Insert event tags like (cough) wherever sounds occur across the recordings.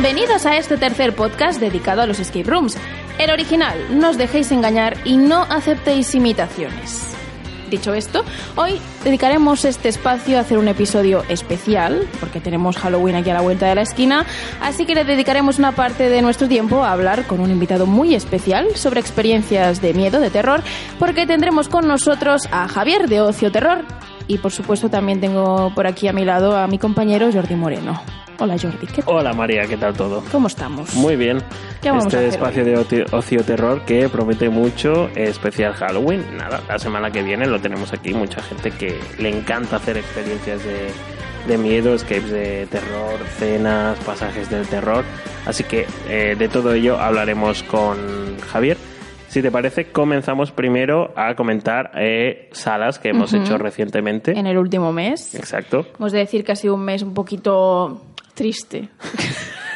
Bienvenidos a este tercer podcast dedicado a los escape rooms. El original, no os dejéis engañar y no aceptéis imitaciones. Dicho esto, hoy dedicaremos este espacio a hacer un episodio especial, porque tenemos Halloween aquí a la vuelta de la esquina, así que le dedicaremos una parte de nuestro tiempo a hablar con un invitado muy especial sobre experiencias de miedo, de terror, porque tendremos con nosotros a Javier de Ocio Terror. Y por supuesto también tengo por aquí a mi lado a mi compañero Jordi Moreno. Hola Jordi, ¿qué tal? Hola María, ¿qué tal todo? ¿Cómo estamos? Muy bien. ¿Qué vamos este a hacer espacio de ocio, ocio terror que promete mucho, especial Halloween. Nada, la semana que viene lo tenemos aquí. Mucha gente que le encanta hacer experiencias de, de miedo, escapes de terror, cenas, pasajes del terror. Así que eh, de todo ello hablaremos con Javier. Si te parece, comenzamos primero a comentar eh, salas que hemos Ujú. hecho recientemente. En el último mes. Exacto. Hemos de decir que ha sido un mes un poquito triste. (laughs)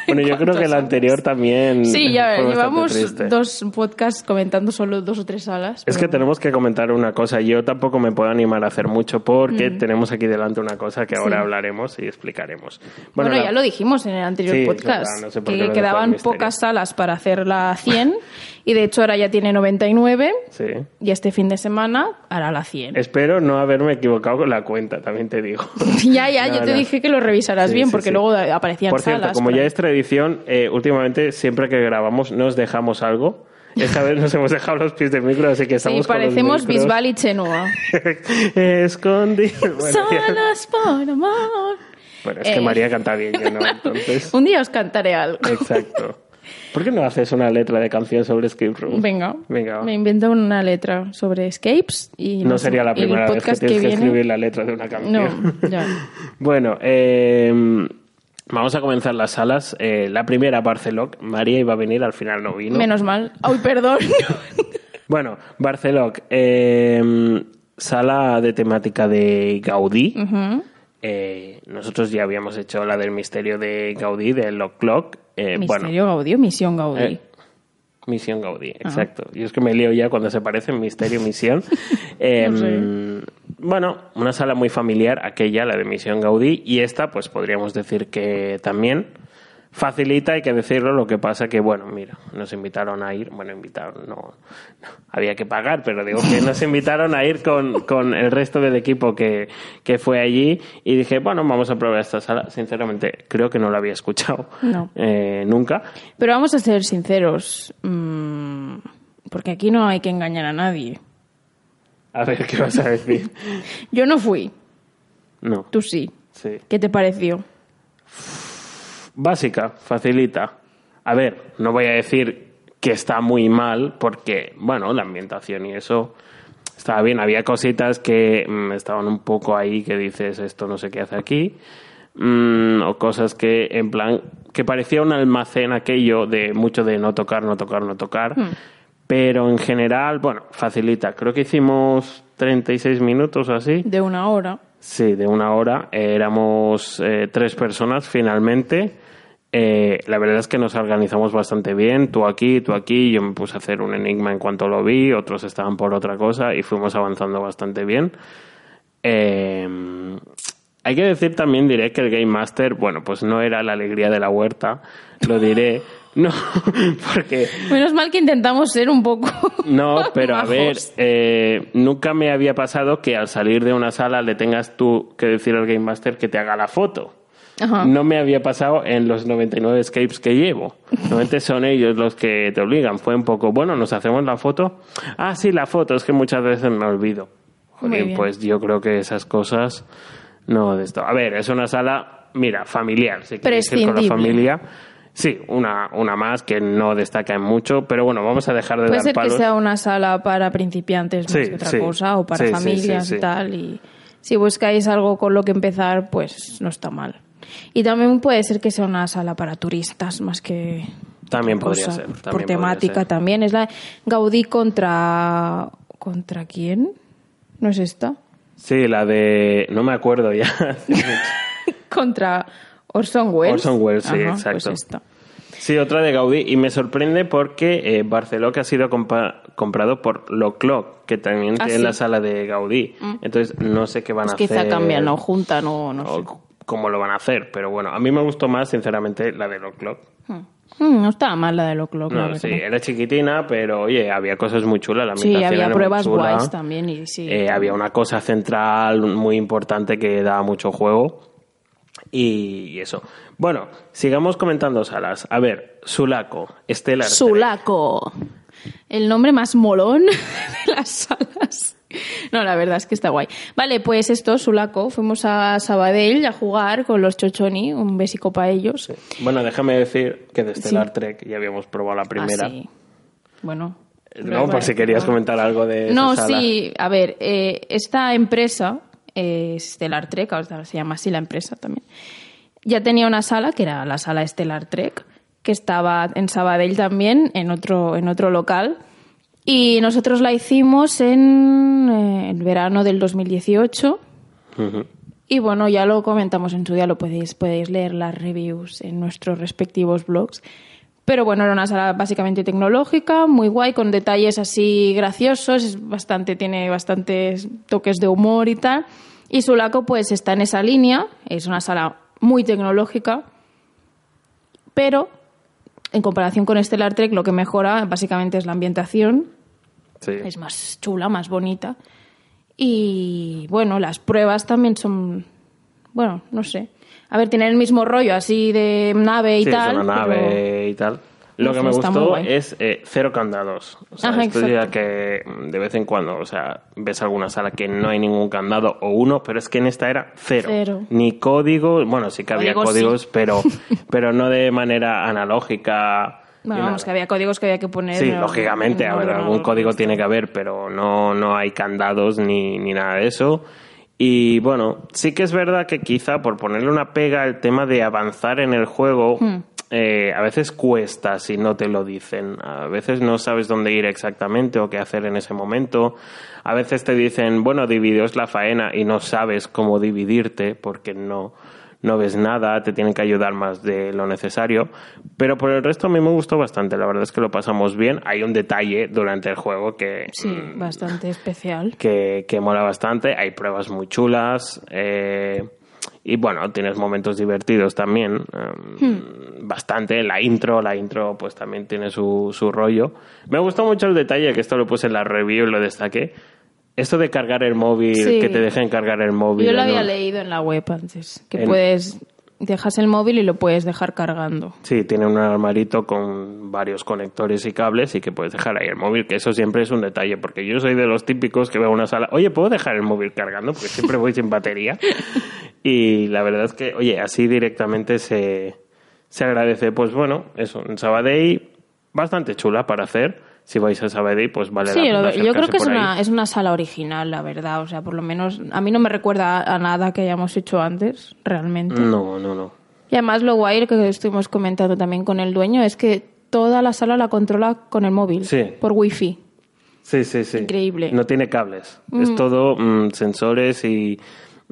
Bueno, yo creo que el anterior también. Sí, ya fue llevamos triste. dos podcasts comentando solo dos o tres salas. Es que pero- tenemos que comentar una cosa. Yo tampoco me puedo animar a hacer mucho porque tenemos aquí delante una cosa que ahora Mm. Sí. hablaremos y explicaremos. Bueno, la- ya lo dijimos en el anterior Sí, podcast, verdad, no sé que quedaban pocas salas para hacer la 100 (laughs) y de hecho ahora ya tiene 99 Sí. y este fin de semana hará la 100. Espero no haberme equivocado con la cuenta, también te digo. (laughs) ya, ya, No, yo te no. dije que lo revisarás Sí, bien sí, porque luego aparecían Por cierto, salas. como por ya es tradición, eh, últimamente siempre que grabamos nos dejamos algo. Esta vez nos hemos dejado los pies de micro, así que Sí, estamos con los parecemos Bisbal y Chenoa. (laughs) escondidos. Bueno, por amor. bueno, es que Eh. María canta bien, yo no, (laughs) entonces... Un día os cantaré algo. Exacto. ¿Por qué no haces una letra de canción sobre escape room? Venga, Venga. me invento una letra sobre escapes y No sería la primera vez que tienes que, viene- escribir la letra de una canción. No, ya. (laughs) bueno, eh, vamos a comenzar las salas. Eh, la primera, Barceloc. María iba a venir, al final no vino. Menos mal. Ay, perdón. (laughs) Bueno, Barceloc. eh, sala de temática de Gaudí. Eh, nosotros ya habíamos hecho la del misterio de Gaudí, de Lock Clock. Eh, bueno, Misterio Gaudí o Misión Gaudí. Eh, Misión Gaudí, exacto. Y es que me lío ya cuando se parecen Misterio y Misión. (laughs) Eh, No sé. Bueno, una sala muy familiar, aquella, la de Misión Gaudí, y esta, pues podríamos decir que también facilita, hay que decirlo, lo que pasa que, bueno, mira, nos invitaron a ir, bueno, invitaron, no, no, había que pagar, pero digo que nos (laughs) invitaron a ir con, con el resto del equipo que, que fue allí, y dije, bueno, vamos a probar esta sala. Sinceramente, creo que no la había escuchado No. eh, nunca. Pero vamos a ser sinceros. mm, porque aquí no hay que engañar a nadie. A ver, ¿qué vas a decir? (laughs) Yo no fui. No. Tú sí. Sí. ¿Qué te pareció? Básica, facilita. A ver, no voy a decir que está muy mal, porque, bueno, la ambientación y eso estaba bien. Había cositas que mm, estaban un poco ahí que dices, esto no sé qué hace aquí. Mm, o cosas que, en plan, que parecía un almacén aquello de mucho de no tocar, no tocar, no tocar. Pero en general, bueno, facilita. Creo que hicimos 36 minutos o así. De una hora. Sí, de una hora. Éramos eh, tres personas finalmente. Eh, la verdad es que nos organizamos bastante bien. Tú aquí, tú aquí. Yo me puse a hacer un enigma en cuanto lo vi. Otros estaban por otra cosa y fuimos avanzando bastante bien. Eh, hay que decir también, diré que el Game Master, bueno, pues no era la alegría de la huerta. Lo diré. (laughs) No, (laughs) porque Menos mal que intentamos ser un poco. (laughs) no, pero a ver, eh, nunca me había pasado que al salir de una sala le tengas tú que decir al Game Master que te haga la foto. Ajá. No me había pasado en los 99 escapes que llevo. Normalmente son ellos los que te obligan. Fue un poco, bueno, nos hacemos la foto. Ah, sí, la foto, es que muchas veces me olvido. Bien. pues yo creo que esas cosas no de esto. A ver, es una sala, mira, familiar, si quieres ir con la familia. Sí, una, una más que no destaca en mucho, pero bueno, vamos a dejar de Puede dar ser que sea una sala para principiantes más que otra sí. cosa, o para Sí, familias y tal. Y si buscáis algo con lo que empezar, pues no está mal. Y también puede ser que sea una sala para turistas más que. También podría cosa. ser, Por también temática ser. también. Es la Gaudí contra. ¿Contra quién? ¿No es esta? Sí, la de... No me acuerdo ya. (laughs) Contra Orson Welles. Orson Welles, sí, Ajá, exacto. Pues esta. Sí, otra de Gaudí. Y me sorprende porque eh, Barcelona ha sido compa- comprado por Lo Clock, que también Ah, tiene sí. la sala de Gaudí. Entonces, no sé qué van Pues a hacer. quizá cambian o juntan o no sé. o cómo lo van a hacer. Pero bueno, a mí me gustó más, sinceramente, la de Lo Clock. Mm, no estaba mal la de O'Clock, No, sí, era chiquitina, pero oye, había cosas muy chulas. La Sí, había era muy pruebas chula. guays también y sí. Eh, había una cosa central muy importante que daba mucho juego. Y, eso. Bueno, sigamos comentando salas. A ver, Sulaco. Trek. Sulaco. El nombre más molón (laughs) de las salas. (laughs) No, la verdad es que está guay. Vale, pues esto, Sulaco. Fuimos a Sabadell a jugar con los Chochoni. Un besico para ellos. Bueno, déjame decir que de Stellar Sí. Trek ya habíamos probado la primera. Ah, sí. Bueno. No, por si querías comentar algo de esa No, sala. sí, a ver, eh, esta empresa, eh, Stellar Trek, ahora se llama así la empresa también, ya tenía una sala, que era la sala Stellar Trek, que estaba en Sabadell también, en otro, en otro local, y nosotros la hicimos en eh, el verano del 2018. Ujú. Y bueno, ya lo comentamos en su día, lo podéis, podéis leer las reviews en nuestros respectivos blogs. Pero bueno, era una sala básicamente tecnológica, muy guay, con detalles así graciosos, es bastante, tiene bastantes toques de humor y tal. Y Sulaco pues está en esa línea, es una sala muy tecnológica, pero en comparación con Stellar Trek lo que mejora básicamente es la ambientación, Sí. es más chula, más bonita. Y bueno, las pruebas también son, bueno, no sé. A ver, tienen el mismo rollo así de nave y Sí, tal. es una nave pero- y tal. Lo No que me gustó es eh, cero candados. O sea, Ajá, esto ya que de vez en cuando, o sea, ves alguna sala que no hay ningún candado o uno, pero es que en esta era cero. Cero. Ni código, bueno, sí que había Códigos sí. códigos, pero, (laughs) pero no de manera analógica. Bueno, vamos, nada. que había códigos que había que poner. Sí, en- lógicamente, en a ver, algún código tiene que haber, pero no, no hay candados ni, ni nada de eso. Y bueno, sí que es verdad que quizá por ponerle una pega el tema de avanzar en el juego Hmm. Eh, a veces cuesta si no te lo dicen. A veces no sabes dónde ir exactamente o qué hacer en ese momento. A veces te dicen, bueno, dividios la faena y no sabes cómo dividirte porque no, no ves nada, te tienen que ayudar más de lo necesario. Pero por el resto a mí me gustó bastante, la verdad es que lo pasamos bien. Hay un detalle durante el juego que, Sí, bastante especial. que, que mola bastante. Hay pruebas muy chulas. eh, y bueno, tienes momentos divertidos también. eh, Bastante. La intro, la intro pues también tiene su, su rollo. Me gustó mucho el detalle, que esto lo puse en la review y lo destaqué. Esto de cargar el móvil, Sí. que te dejen cargar el móvil. Yo lo había leído en la web antes, que En- puedes dejas el móvil y lo puedes dejar cargando. Sí, tiene un armarito con varios conectores y cables y que puedes dejar ahí el móvil, que eso siempre es un detalle, porque yo soy de los típicos que veo una sala, oye, ¿puedo dejar el móvil cargando? Porque siempre voy sin batería. (laughs) Y la verdad es que, oye, así directamente se, se agradece. Pues bueno, eso, en Sabadell, bastante chula para hacer. Si vais a Sabadell, pues vale Sí, la pena lo- yo creo que es una, es una sala original, la verdad. O sea, por lo menos a mí no me recuerda a nada que hayamos hecho antes, realmente. No, no, no. Y además lo guay que estuvimos comentando también con el dueño es que toda la sala la controla con el móvil, Sí. por wifi. Sí, sí, sí. Increíble. No tiene cables. Es todo mm, sensores y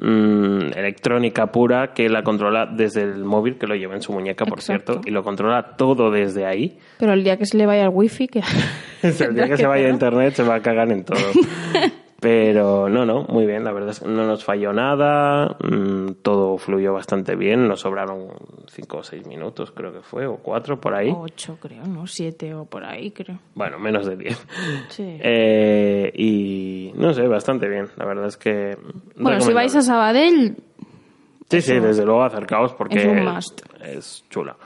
mm, electrónica pura que la controla desde el móvil, que lo lleva en su muñeca, por Exacto. cierto, y lo controla todo desde ahí. Pero el día que se le vaya el wifi, que... (laughs) el día que se vaya a internet se va a cagar en todo. (laughs) Pero no, no, muy bien, la verdad es que no nos falló nada, mm, todo fluyó bastante bien, nos sobraron cinco o seis minutos, creo que fue, o cuatro por ahí. Ocho, creo, ¿no? Siete o por ahí, creo. Bueno, menos de diez. Sí. Eh, y no sé, bastante bien, la verdad es que... bueno, si vais a Sabadell, Sí, sí, desde luego acercaos porque es chula.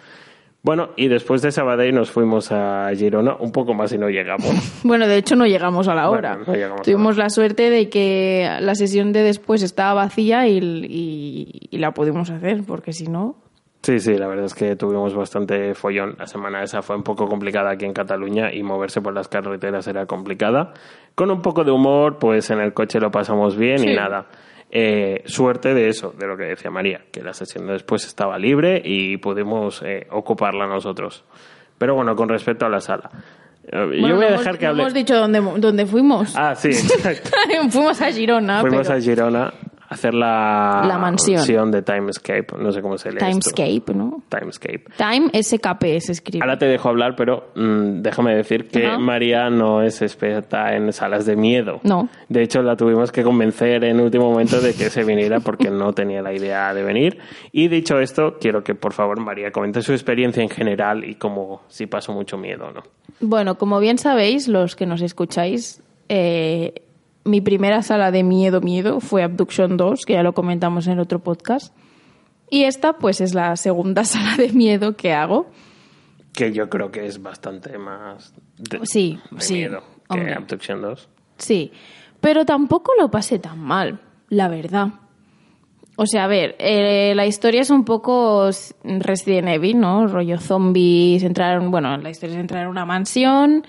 Bueno, y después de Sabadell nos fuimos a Girona, un poco más y no llegamos. (laughs) Bueno, de hecho no llegamos a la hora. Bueno, no Tuvimos la suerte de que la sesión de después estaba vacía y, y- y la pudimos hacer, porque si no... Sí, sí, la verdad es que tuvimos bastante follón. La semana esa fue un poco complicada aquí en Cataluña y moverse por las carreteras era complicada. Con un poco de humor, pues en el coche lo pasamos bien y nada. Eh, suerte de eso, de lo que decía María, que la sesión de después estaba libre y pudimos eh, ocuparla nosotros. Pero bueno, con respecto a la sala. Eh, Bueno, yo voy a dejar hemos, que hable. hemos dicho dónde, dónde fuimos. Ah, sí, (laughs) exacto. Fuimos a Girona, Fuimos pero... a Girona hacer la, La mansión. de Timescape. No sé cómo se lee. esto. Timescape, ¿no? Timescape. Time SKP se escribe. Ahora te dejo hablar, pero mm, déjame decir que. María no es experta en salas de miedo. No. De hecho, la tuvimos que convencer en último momento de que se viniera porque no tenía la idea de venir. Y dicho esto, quiero que por favor María comente su experiencia en general y cómo si pasó mucho miedo o no. Bueno, como bien sabéis, los que nos escucháis, eh, mi primera sala de miedo, miedo, fue Abduction 2, que ya lo comentamos en el otro podcast. Y esta, pues, es la segunda (laughs) sala de miedo que hago. Que yo creo que es bastante más de, Sí, de sí, miedo que. Abduction 2. Sí, pero tampoco lo pasé tan mal, la verdad. O sea, a ver, eh, la historia es un poco Resident Evil, ¿no? Rollo zombies, entrar, bueno, la historia es entrar en una mansión.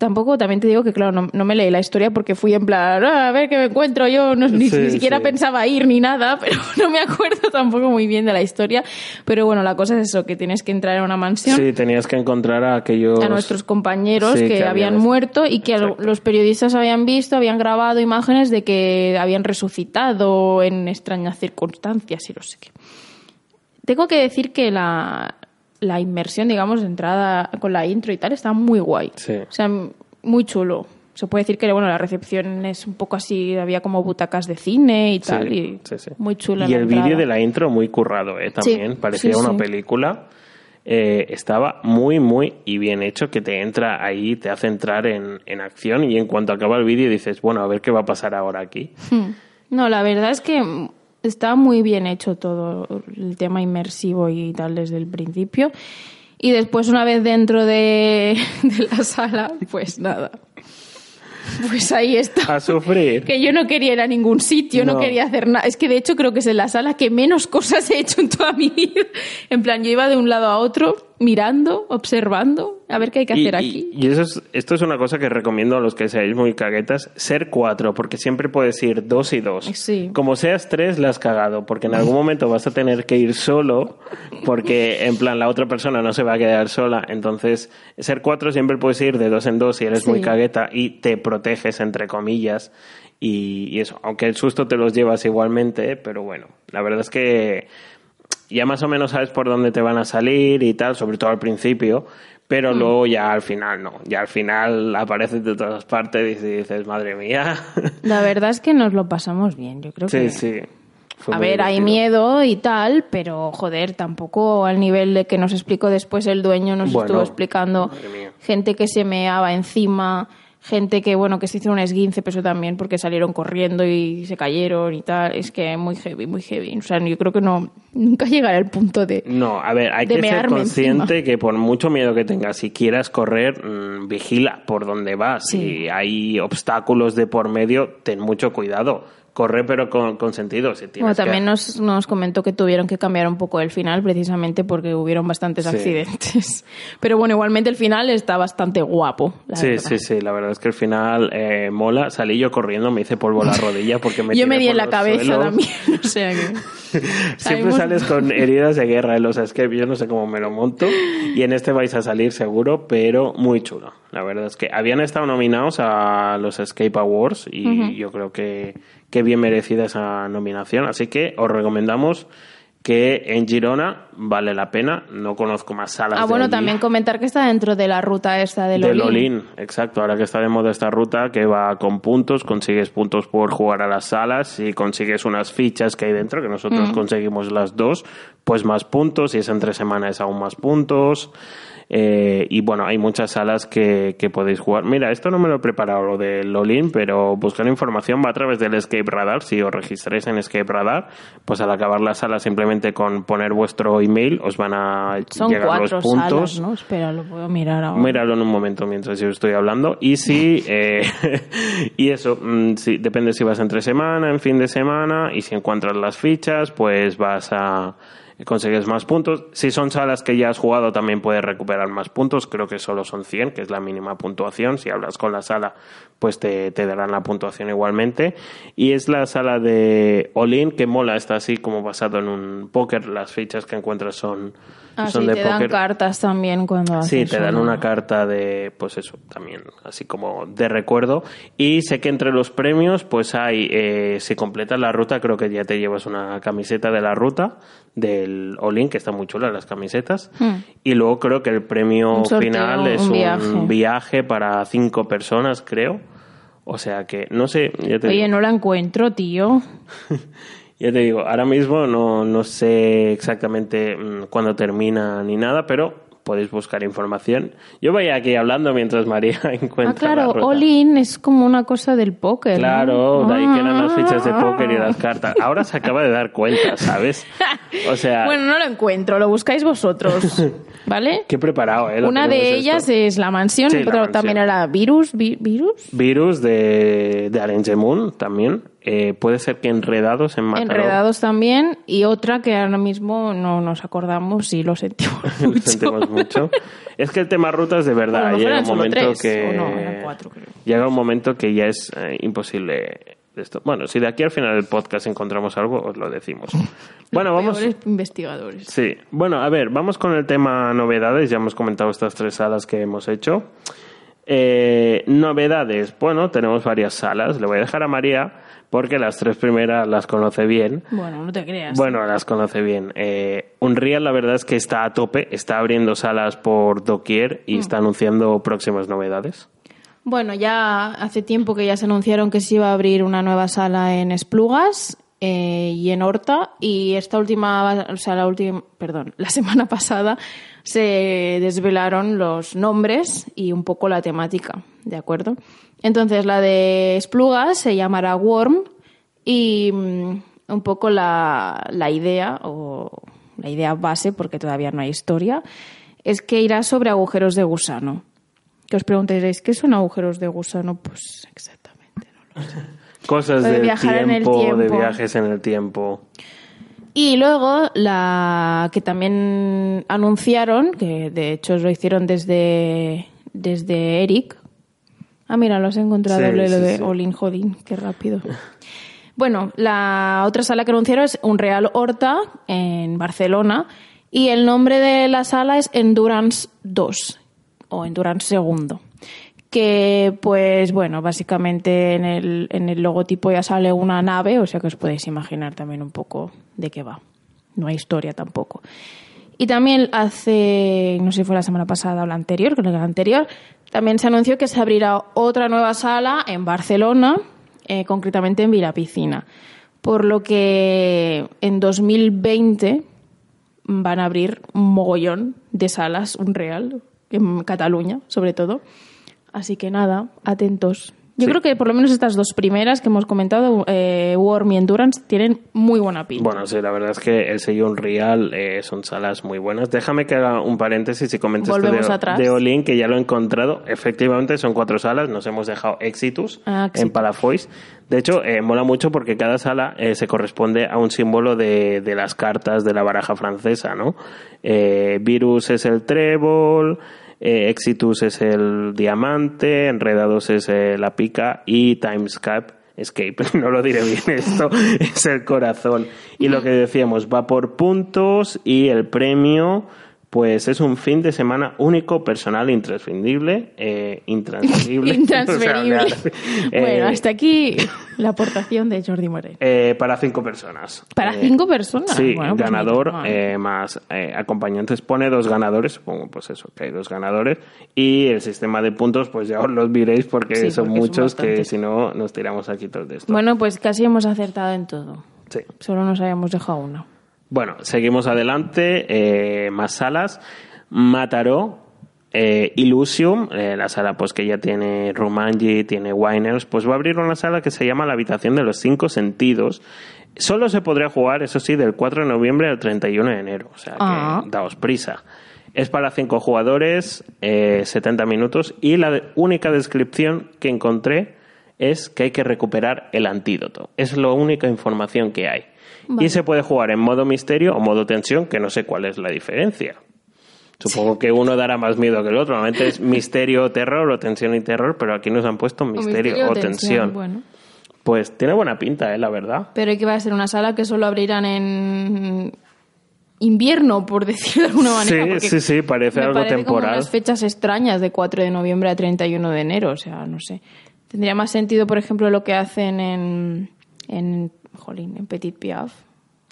Tampoco, también te digo que, claro, no, no me leí la historia porque fui en plan, "Ah, a ver qué me encuentro. Yo no- ni, Sí, ni siquiera sí. pensaba ir ni nada, (laughs) pero no me acuerdo tampoco muy bien de la historia. Pero bueno, la cosa es eso, que tienes que entrar en una mansión Sí, tenías que encontrar a aquellos... a nuestros compañeros Sí, que, que habían habían- muerto y que Exacto. los periodistas habían visto, habían grabado imágenes de que habían resucitado en extrañas circunstancias y no sé qué. Tengo que decir que la, la inmersión, digamos, de entrada con la intro y tal está muy guay. Sí. O sea, muy chulo. Se puede decir que bueno, la recepción es un poco así, había como butacas de cine y Sí, tal. y sí, sí. Muy chula. Y la el vídeo de la intro muy currado, ¿eh? También. Sí, Parecía sí, una sí. película. Eh, estaba muy, muy y bien hecho que te entra ahí, te hace entrar en, en acción y en cuanto acaba el vídeo dices, bueno, a ver qué va a pasar ahora aquí. Hmm. No, la verdad es que está muy bien hecho todo el tema inmersivo y tal desde el principio. Y después, una vez dentro de, (laughs) de la sala, pues nada. Pues ahí está. A sufrir. Que yo no quería ir a ningún sitio, no, No. quería hacer nada. Es que de hecho creo que es en la sala que menos cosas he hecho en toda mi vida. En plan, yo iba de un lado a otro, mirando, observando, a ver qué hay que Y, hacer y- aquí. y eso es, esto es una cosa que recomiendo a los que seáis muy caguetas, ser cuatro, porque siempre puedes ir dos y dos. Sí. Como seas tres, la has cagado, porque en algún momento vas a tener que ir solo, porque en plan la otra persona no se va a quedar sola. Entonces, ser cuatro siempre puedes ir de dos en dos si eres Sí. muy cagueta y te proteges, entre comillas. Y, y eso, aunque el susto te los llevas igualmente, pero bueno, la verdad es que ya más o menos sabes por dónde te van a salir y tal, sobre todo al principio, pero luego ya al final no. Ya al final apareces de todas partes y dices, madre mía. (laughs) La verdad es que nos lo pasamos bien, yo creo sí, que... sí. Fue A ver, hay miedo y tal, pero joder, tampoco al nivel de que nos explicó después el dueño, nos Bueno, estuvo explicando gente que se meaba encima, gente que, bueno, que se hizo un esguince, pero eso también porque salieron corriendo y se cayeron y tal. Es que muy heavy, muy heavy. O sea, yo creo que no, nunca llegará al punto de... No, a ver, hay que ser consciente que por mucho miedo que tengas, si quieras correr, mm, vigila por dónde vas. Sí. Si hay obstáculos de por medio, ten mucho cuidado. Corre pero con, con sentido. Si Bueno, tienes que- también nos, nos comentó que tuvieron que cambiar un poco el final precisamente porque hubieron bastantes Sí. accidentes. (laughs) Pero bueno, igualmente el final está bastante guapo. Sí, verdad. sí, sí, la verdad es que el final eh, mola. Salí yo corriendo, me hice polvo la rodilla porque me Yo me di en la cabeza suelos. también. (laughs) O sea que... (laughs) Siempre sales con heridas de guerra en los escape, yo no sé cómo me lo monto. Y en este vais a salir seguro, pero muy chulo. La verdad es que habían estado nominados a los Escape Awards y yo creo que, que bien merecida esa nominación. Así que os recomendamos que en Girona vale la pena. No conozco más salas Ah, bueno, también comentar que está dentro de la ruta esta de De Lolín. Lolín, exacto. Ahora que está de moda esta ruta, que va con puntos, consigues puntos por jugar a las salas y consigues unas fichas que hay dentro, que nosotros conseguimos las dos, pues más puntos, y es entre semanas aún más puntos. Eh, y bueno, hay muchas salas que, que podéis jugar. Mira, esto no me lo he preparado lo de Lolin, pero buscar información va a través del Escape Radar. Si os registráis en Escape Radar, pues al acabar la sala simplemente con poner vuestro email os van a Son llegar cuatro los puntos. salas, ¿no? Espera, lo puedo mirar ahora. Míralo en un momento mientras yo estoy hablando. Y si, (laughs) eh, y eso, mm, sí, depende si vas entre semana, en fin de semana, y si encuentras las fichas, pues vas a consigues más puntos. Si son salas que ya has jugado, también puedes recuperar más puntos. Creo que solo son 100, que es la mínima puntuación. Si hablas con la sala, pues te, te darán la puntuación igualmente. Y es la sala de All-In, que mola, está así como basado en un póker. Las fichas que encuentras son, Ah, son sí, de te dan cartas también cuando Sí, te dan una- carta de, pues eso, también, así como de recuerdo. Y sé que entre los premios, pues hay, eh, si completas la ruta, creo que ya te llevas una camiseta de la ruta del All-In, que está muy chula las camisetas. Y luego creo que el premio Hmm. Sorteo, final es un un viaje. viaje. para cinco personas, creo. O sea que, no sé, ya te Oye, digo. no la encuentro, tío. (laughs) Ya te digo, ahora mismo no, no sé exactamente mm, cuándo termina ni nada, pero podéis buscar información. Yo voy aquí hablando mientras María (laughs) encuentra Ah, claro, la ruta. all-in es como una cosa del póker. ¿no? Claro, de ahí que eran las fichas de Ah. póker y las cartas. Ahora se acaba de dar cuenta, ¿sabes? (laughs) O sea, Bueno, no lo encuentro, lo buscáis vosotros, (laughs) ¿vale? qué preparado, ¿eh? Lo Una de esto. ellas es la mansión, Sí, la pero mansión. también era virus, vi- virus, Virus de, de Moon también. Eh, puede ser que enredados en Mataró. enredados también, y otra que ahora mismo no nos acordamos y lo sentimos (laughs) Lo mucho. sentimos mucho. Es que el tema rutas de verdad Bueno, llega un momento tres, que no, eran cuatro, creo. llega un momento que ya es eh, imposible esto. Bueno, si de aquí al final del podcast encontramos algo, os lo decimos. (laughs) Bueno, vamos. Peores investigadores. Sí. Bueno, a ver, vamos con el tema novedades. Ya hemos comentado estas tres salas que hemos hecho. Eh, novedades. Bueno, tenemos varias salas. Le voy a dejar a María porque las tres primeras las conoce bien. Bueno, no te creas. Bueno, las conoce bien. Eh, Unreal, la verdad es que está a tope, está abriendo salas por doquier y está anunciando próximas novedades. Bueno, ya hace tiempo que ya se anunciaron que se iba a abrir una nueva sala en Esplugas eh, y en Horta y esta última, o sea, la última, perdón, (laughs) la semana pasada se desvelaron los nombres y un poco la temática, ¿de acuerdo? Entonces, la de Esplugas se llamará Worm y mm, un poco la, la idea o la idea base, porque todavía no hay historia, es que irá sobre agujeros de gusano. Que os preguntaréis, ¿qué son agujeros de gusano? Pues exactamente, no lo sé. (laughs) Cosas de viajar en el tiempo, de viajes en el tiempo. Y luego la que también anunciaron, que de hecho lo hicieron desde, desde Eric. Ah, mira, lo has encontrado, Sí, lo sí, de sí. Olin Jodin, qué rápido. (laughs) Bueno, la otra sala que anunciaron es un Real Horta en Barcelona y el nombre de la sala es Endurance 2 o Endurance 2 que pues bueno, básicamente en el, en el logotipo ya sale una nave, o sea que os podéis imaginar también un poco de qué va. No hay historia tampoco. Y también hace, no sé si fue la semana pasada o la anterior, creo que la anterior, también se anunció que se abrirá otra nueva sala en Barcelona, eh, concretamente en Vila Piscina. Por lo que en 2020 van a abrir un mogollón de salas, un real, en Cataluña, sobre todo. Así que nada, atentos. Yo Sí. creo que por lo menos estas dos primeras que hemos comentado, eh, Worm y Endurance, tienen muy buena pinta. Bueno, sí, la verdad es que el sello Unreal eh, son salas muy buenas. Déjame que haga un paréntesis y comentes de, de Olin, que ya lo he encontrado. Efectivamente, son cuatro salas. Nos hemos dejado Exitus Ah, en. Palafois. De hecho, eh, mola mucho porque cada sala eh, se corresponde a un símbolo de, de las cartas de la baraja francesa, ¿no? Eh, Virus es el trébol, eh, Exitus es el diamante, Enredados es eh, la pica y Timescape Escape, (laughs) no lo diré bien esto, (laughs) es el corazón. Y lo que decíamos, va por puntos y el premio, pues es un fin de semana único, personal, intransferible, eh, intransferible. Intransferible. (laughs) (laughs) O sea, eh, bueno, hasta aquí la aportación de Jordi Moreno. eh, para cinco personas. Para Eh, cinco personas. Sí, Bueno, pues ganador eh, más acompañantes. Pone dos ganadores, supongo pues eso, que hay dos ganadores. Y el sistema de puntos, pues ya os los diréis porque Sí, son porque son muchos que si no nos tiramos aquí todos de esto. Bueno, pues casi hemos acertado en todo. Sí. Solo nos habíamos dejado una. Bueno, seguimos adelante. eh, más salas. Mataró. Eh, Illusium, eh, la sala pues que ya tiene Rumanji, tiene Winers, pues va a abrir una sala que se llama la habitación de los cinco sentidos. Solo se podría jugar, eso sí, del 4 de noviembre al 31 de enero. O sea que Ah. daos prisa. Es para cinco jugadores, eh, 70 minutos, y la de- única descripción que encontré es que hay que recuperar el antídoto. Es la única información que hay. Vale. Y se puede jugar en modo misterio o modo tensión, que no sé cuál es la diferencia. Supongo que uno dará más miedo que el otro. Normalmente es misterio o terror o tensión y terror, pero aquí nos han puesto misterio, o tensión. Bueno. Pues tiene buena pinta, ¿eh? La verdad. Pero hay que va a ser una sala que solo abrirán en invierno, por decirlo de alguna manera. Sí, sí, sí, parece me algo parece como temporal. unas fechas extrañas de 4 de noviembre a 31 de enero, o sea, no sé. Tendría más sentido, por ejemplo, lo que hacen en, en, jolín, en Petit Piaf.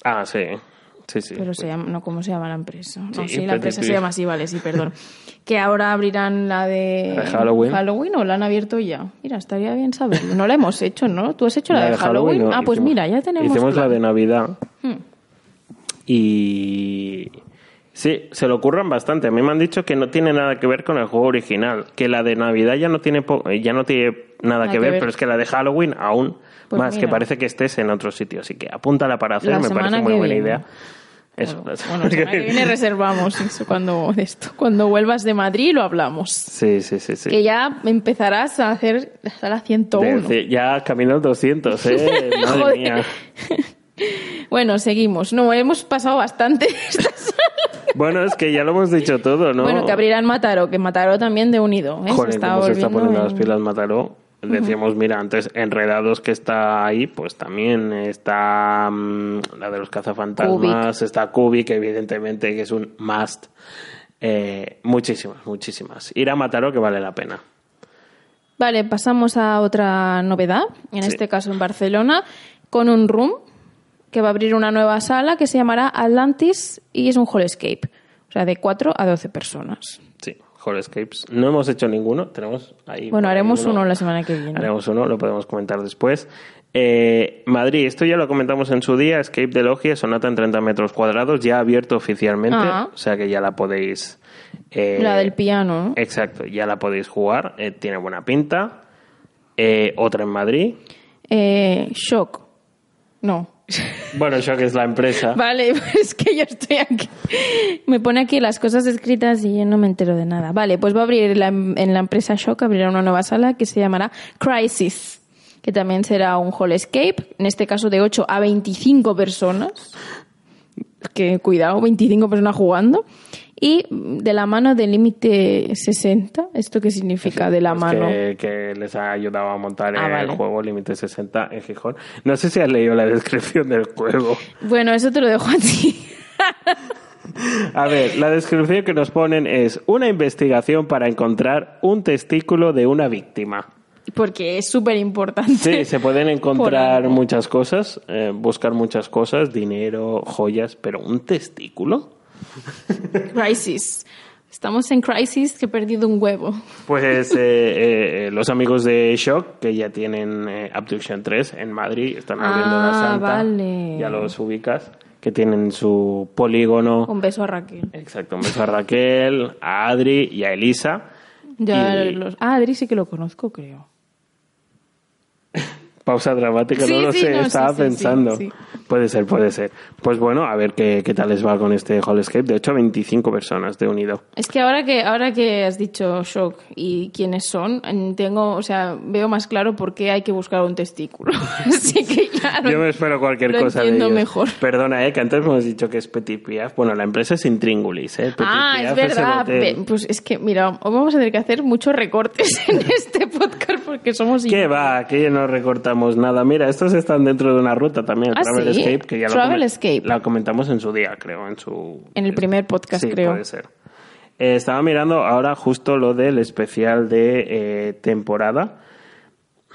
Ah, sí. Sí, sí. Pero se llama, no, ¿cómo se llama la empresa? No, Sí, sí, la empresa se llama así, vale, sí, perdón. (laughs) que ahora abrirán la de, La de Halloween. Halloween o la han abierto ya. Mira, estaría bien saberlo. No la hemos hecho, ¿no? ¿Tú has hecho la, de, Halloween? ¿no? Ah, pues Hicimos- mira, ya tenemos. Hicimos la de Navidad. Hmm. Y. Sí, se lo ocurran bastante. A mí me han dicho que no tiene nada que ver con el juego original. Que la de Navidad ya no tiene, po- ya no tiene nada, que, ver, pero es que la de Halloween aún Pues más, que parece que estés en otro sitio. Así que apúntala para hacer, La me parece muy buena viene. idea. Eso, Bueno, la bueno, la que viene. (laughs) viene reservamos eso cuando de esto. Cuando vuelvas de Madrid lo hablamos. Sí, sí, sí. sí. Que ya empezarás a hacer la sala 101. Desde- ya camino al 200, ¿eh? (laughs) Madre mía. (laughs) Bueno, seguimos. No, hemos pasado bastante. esta. Bueno, es que ya lo hemos dicho todo, ¿no? Bueno, que abrirán Mataró, que Mataró también de unido. ¿eh? Joder, se está se poniendo las pilas Mataró. Decíamos, mira, antes Enredados que está ahí, pues también está mm, la de los cazafantasmas, está Kubik, evidentemente, que es un must. Eh, muchísimas, muchísimas. Ir a Mataró que vale la pena. Vale, pasamos a otra novedad, en Sí. este caso en Barcelona, con un room que va a abrir una nueva sala que se llamará Atlantis y es un hall escape. O sea, de 4 a 12 personas. Sí, Horror Escapes. No hemos hecho ninguno, tenemos ahí. Bueno, haremos uno la semana que viene. Haremos uno, lo podemos comentar después. Eh, Madrid, esto ya lo comentamos en su día, Escape de Logia, Sonata en 30 metros cuadrados, ya abierto oficialmente, Ah. o sea que ya la podéis... eh, La del piano, ¿no? Exacto, ya la podéis jugar, eh, tiene buena pinta. Otra en Madrid. Shock. No. Bueno, Shock es la empresa. Vale, (laughs) es que yo estoy aquí. Me pone aquí las cosas escritas y yo no me entero de nada. Vale, pues va a abrir la- en la empresa Shock, abrirá una nueva sala que se llamará Crisis, que también será un hall escape, en este caso de 8 a 25 personas. Que cuidado, 25 personas jugando. Y de la mano del límite 60, ¿esto qué significa de la Pues mano? Que, que les ha ayudado a montar Ah, el vale. juego Límite 60 en Gijón. No sé si has leído la (laughs) descripción del juego. Bueno, eso te lo dejo a ti. A ver, la descripción que nos ponen es una investigación para encontrar un testículo de una víctima. Porque es súper importante. Sí, se pueden encontrar muchas cosas, eh, buscar muchas cosas, dinero, joyas, pero un testículo. Crisis. Estamos en crisis que he perdido un huevo. Pues eh, eh, los amigos de Shock, que ya tienen eh, Abduction 3 en Madrid, están abriendo Ah, Santa. vale. Ya los ubicas, que tienen su polígono. Un beso a Raquel. Exacto, un beso a Raquel, a Adri y a Elisa. Ya Y- los- Ah, Adri sí que lo conozco, creo. (laughs) Pausa dramática, Sí, no lo sí, sé, no, estaba sí, pensando. Puede ser, puede ser. Pues bueno, a ver qué, qué tal les va con este Hall Escape. De hecho, 25 personas de unido. Es que ahora que ahora que has dicho shock y quiénes son, tengo, o sea, veo más claro por qué hay que buscar un testículo. (laughs) Así que ya Yo me espero cualquier lo cosa de entiendo ellos. mejor. Perdona, eh, que antes hemos dicho que es Petit Piaf. Bueno, la empresa es Intríngulis, eh. Petit Ah, es Piaf verdad. Ve- Pues es que, mira, hoy vamos a tener que hacer muchos recortes (laughs) en este podcast porque somos... ¿Qué va? Aquí no recortamos nada. Mira, estos están dentro de una ruta también. Ah, Travel ¿sí? Escape, que ya Travel lo, Escape. la comentamos en su día, creo, en su... En el primer podcast, sí, creo. puede ser. Eh, estaba mirando ahora justo lo del especial de eh, temporada.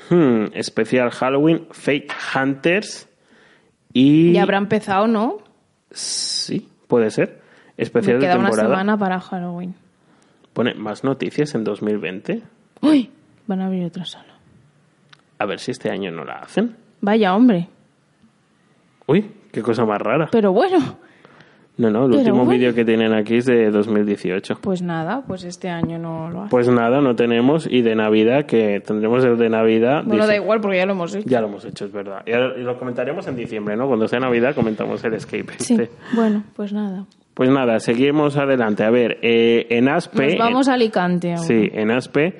Hmm, especial Halloween, Fake Hunters y... Ya habrá empezado, ¿no? Sí, puede ser. Especial Me de queda una temporada. semana para Halloween. Pone más noticias en 2020. ¡Uy! Van a abrir otra sala. A ver si este año no la hacen. Vaya, hombre. Uy, qué cosa más rara. Pero bueno, No, no, el Pero último bueno. vídeo que tienen aquí es de 2018. pues nada, pues este año no lo hace. Pues nada, no tenemos. Y de Navidad, que tendremos el de Navidad. bueno, da igual porque ya lo hemos hecho. Ya lo hemos hecho, es verdad. Y, lo comentaremos en diciembre, ¿no? Cuando sea Navidad comentamos el escape. Sí, este. bueno, pues nada. Pues nada, seguimos adelante. A ver, eh, en Aspe... Nos vamos a Alicante ahora. Sí, en Aspe,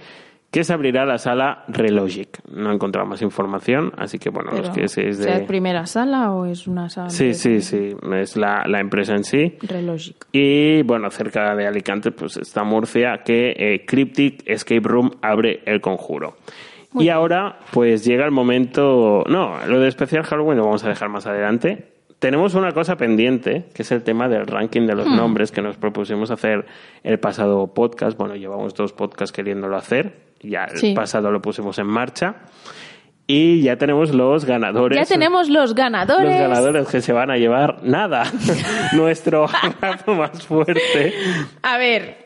que se abrirá la sala Relogic. No he encontrado más información, así que bueno, los Pero, que seis de... ¿sea primera sala o es una sala? Sí, de- sí, sí, es la, la empresa en sí. Relogic. Y bueno, cerca de Alicante pues está Murcia, que eh, Cryptic Escape Room abre el conjuro. y ahora pues llega el momento... No, lo de especial Halloween lo vamos a dejar más adelante. Tenemos una cosa pendiente, que es el tema del ranking de los Hmm. nombres que nos propusimos hacer el pasado podcast. Bueno, llevamos dos podcasts queriéndolo hacer. Ya el Sí. pasado lo pusimos en marcha. Y ya tenemos los ganadores. Ya tenemos los ganadores. Los ganadores que se van a llevar nada. (laughs) Nuestro abrazo más fuerte. A ver,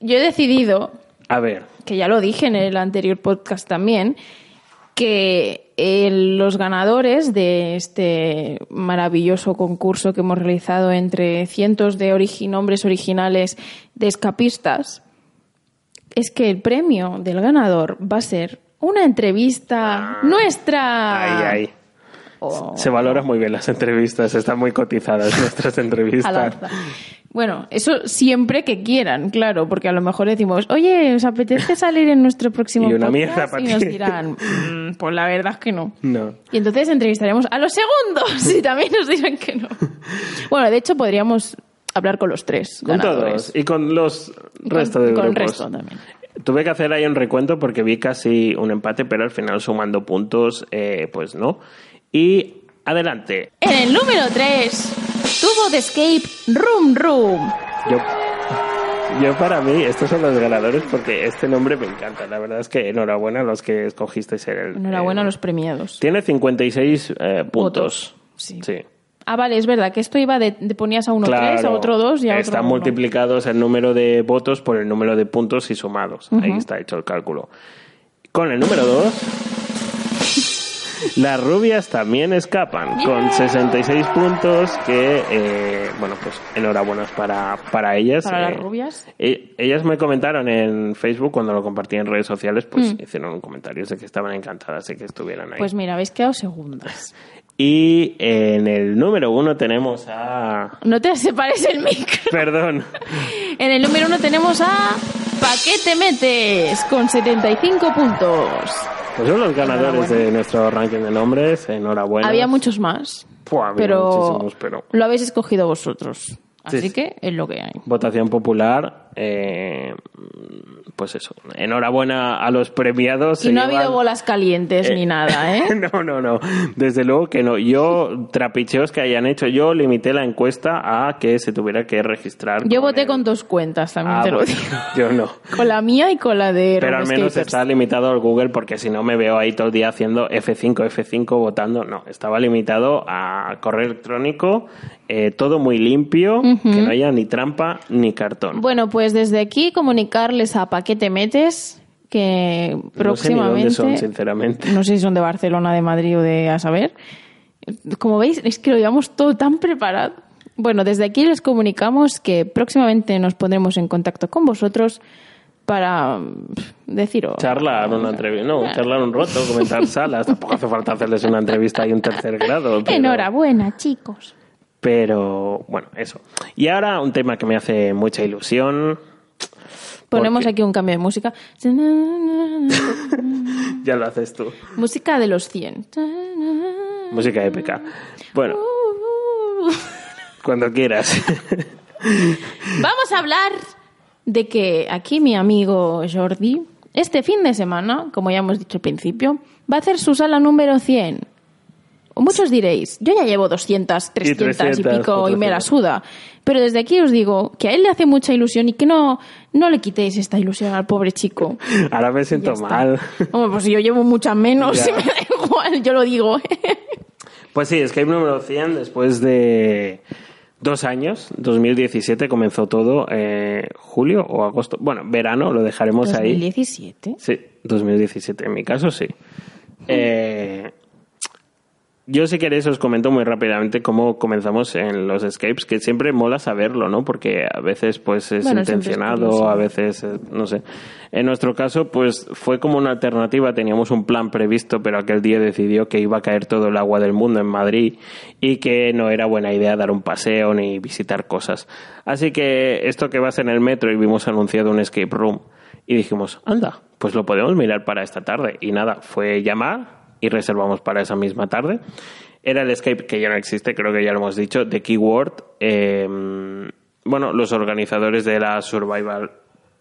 yo he decidido, A ver, que ya lo dije en el anterior podcast también, que eh, los ganadores de este maravilloso concurso que hemos realizado entre cientos de origi- nombres originales de escapistas, es que el premio del ganador va a ser una entrevista nuestra. ahí, ahí. Oh. Se valoran muy bien las entrevistas, están muy cotizadas (laughs) nuestras entrevistas. Bueno, eso siempre que quieran, claro, porque a lo mejor decimos, oye, ¿os apetece salir en nuestro próximo (laughs) Y una podcast? y nos dirán, "Mm, pues la verdad es que no. No. Y entonces entrevistaremos a los segundos (laughs) y también nos dirán que no. Bueno, de hecho podríamos hablar con los tres Con ganadores. todos y con los Y resto con, de con el grupos. resto también. Tuve que hacer ahí un recuento porque vi casi un empate, pero al final sumando puntos, eh, pues no. Y adelante. En el número 3, tubo de escape Room Room. Yo, yo para mí, estos son los ganadores porque este nombre me encanta. La verdad es que enhorabuena a los que escogisteis el... Enhorabuena a el- los premiados. Tiene 56 eh, puntos. Votos, sí. sí. Ah, vale, es verdad que esto iba de, de ponías a uno 3, a otro 2 y a otro Están uno. multiplicados el número de votos por el número de puntos y sumados. Ahí está hecho el cálculo. Con el número 2, las rubias también escapan con 66 puntos que, eh, bueno, pues enhorabuenas para, para ellas. Para las Eh, rubias. eh, ellas me comentaron en Facebook cuando lo compartí en redes sociales, pues Mm. hicieron un comentario de que estaban encantadas de que estuvieran ahí. Pues mira, habéis quedado segundas. (laughs) y en el número uno tenemos a... No te separes el micro. Perdón. En el número 1 tenemos a ¿Pa qué te metes? Con 75 puntos. Pues son los ganadores de nuestro ranking de nombres. Enhorabuena. Había muchos más, Pua, había pero, muchísimos, pero lo habéis escogido vosotros. Así Sí. que es lo que hay. votación popular. Eh, pues eso. Enhorabuena a los premiados. Y no ha habido bolas calientes Eh, ni nada, ¿eh? (laughs) no, no, no. Desde luego que no. Yo, trapicheos que hayan hecho, yo limité la encuesta a que se tuviera que registrar. Yo voté el- con dos cuentas, también Ah, te lo bueno, digo. (laughs) Yo no. (laughs) Con la mía y con la de Pero al menos está limitado al Google porque si no me veo ahí todo el día haciendo F5, F5 votando. No, estaba limitado a correo electrónico, eh, todo muy limpio, que no haya ni trampa ni cartón. Bueno, pues desde aquí comunicarles a Pa qué te metes que no sé ni próximamente... dónde son, sinceramente. No sé si son de Barcelona, de Madrid o de a saber. Como veis, es que lo llevamos todo tan preparado. Bueno, desde aquí les comunicamos que próximamente nos pondremos en contacto con vosotros para deciros. Charlar una entrevista, no, charlar un roto, comentar salas. (laughs) Tampoco hace falta hacerles una entrevista y un tercer grado. (laughs) pero- Enhorabuena, chicos. Pero bueno, eso. Y ahora un tema que me hace mucha ilusión. Ponemos Porque- aquí un cambio de música. (laughs) Ya lo haces tú. música de los 100. Música épica. Bueno, (laughs) cuando quieras. (laughs) Vamos a hablar de que aquí mi amigo Jordi, este fin de semana, como ya hemos dicho al principio, va a hacer su sala número 100. Muchos diréis, yo ya llevo 200, 300 y, 300, pico y me la 400. suda. Pero desde aquí os digo que a él le hace mucha ilusión y que no, no le quitéis esta ilusión al pobre chico. (laughs) Ahora me siento mal. (laughs) Hombre, pues yo llevo muchas menos, Ya. y (laughs) me da igual, yo lo digo. Pues sí, Escape número 100, después de dos años, 2017 comenzó todo, eh, julio o agosto, bueno, verano, lo dejaremos ahí. 2017. Sí, 2017, en mi caso sí. Eh, yo si queréis os comento muy rápidamente cómo comenzamos en los escapes, que siempre mola saberlo, ¿no? Porque a veces pues es Bueno, siempre es intencionado, a veces eh, no sé. En nuestro caso pues fue como una alternativa, teníamos un plan previsto, pero aquel día decidió que iba a caer todo el agua del mundo en Madrid y que no era buena idea dar un paseo ni visitar cosas. Así que esto que vas en el metro y vimos anunciado un escape room Y dijimos, anda, pues lo podemos mirar para esta tarde. Y nada, fue llamar y reservamos para esa misma tarde. Era el escape que ya no existe, creo que ya lo hemos dicho, de Keyword. Eh, bueno, los organizadores de la Survival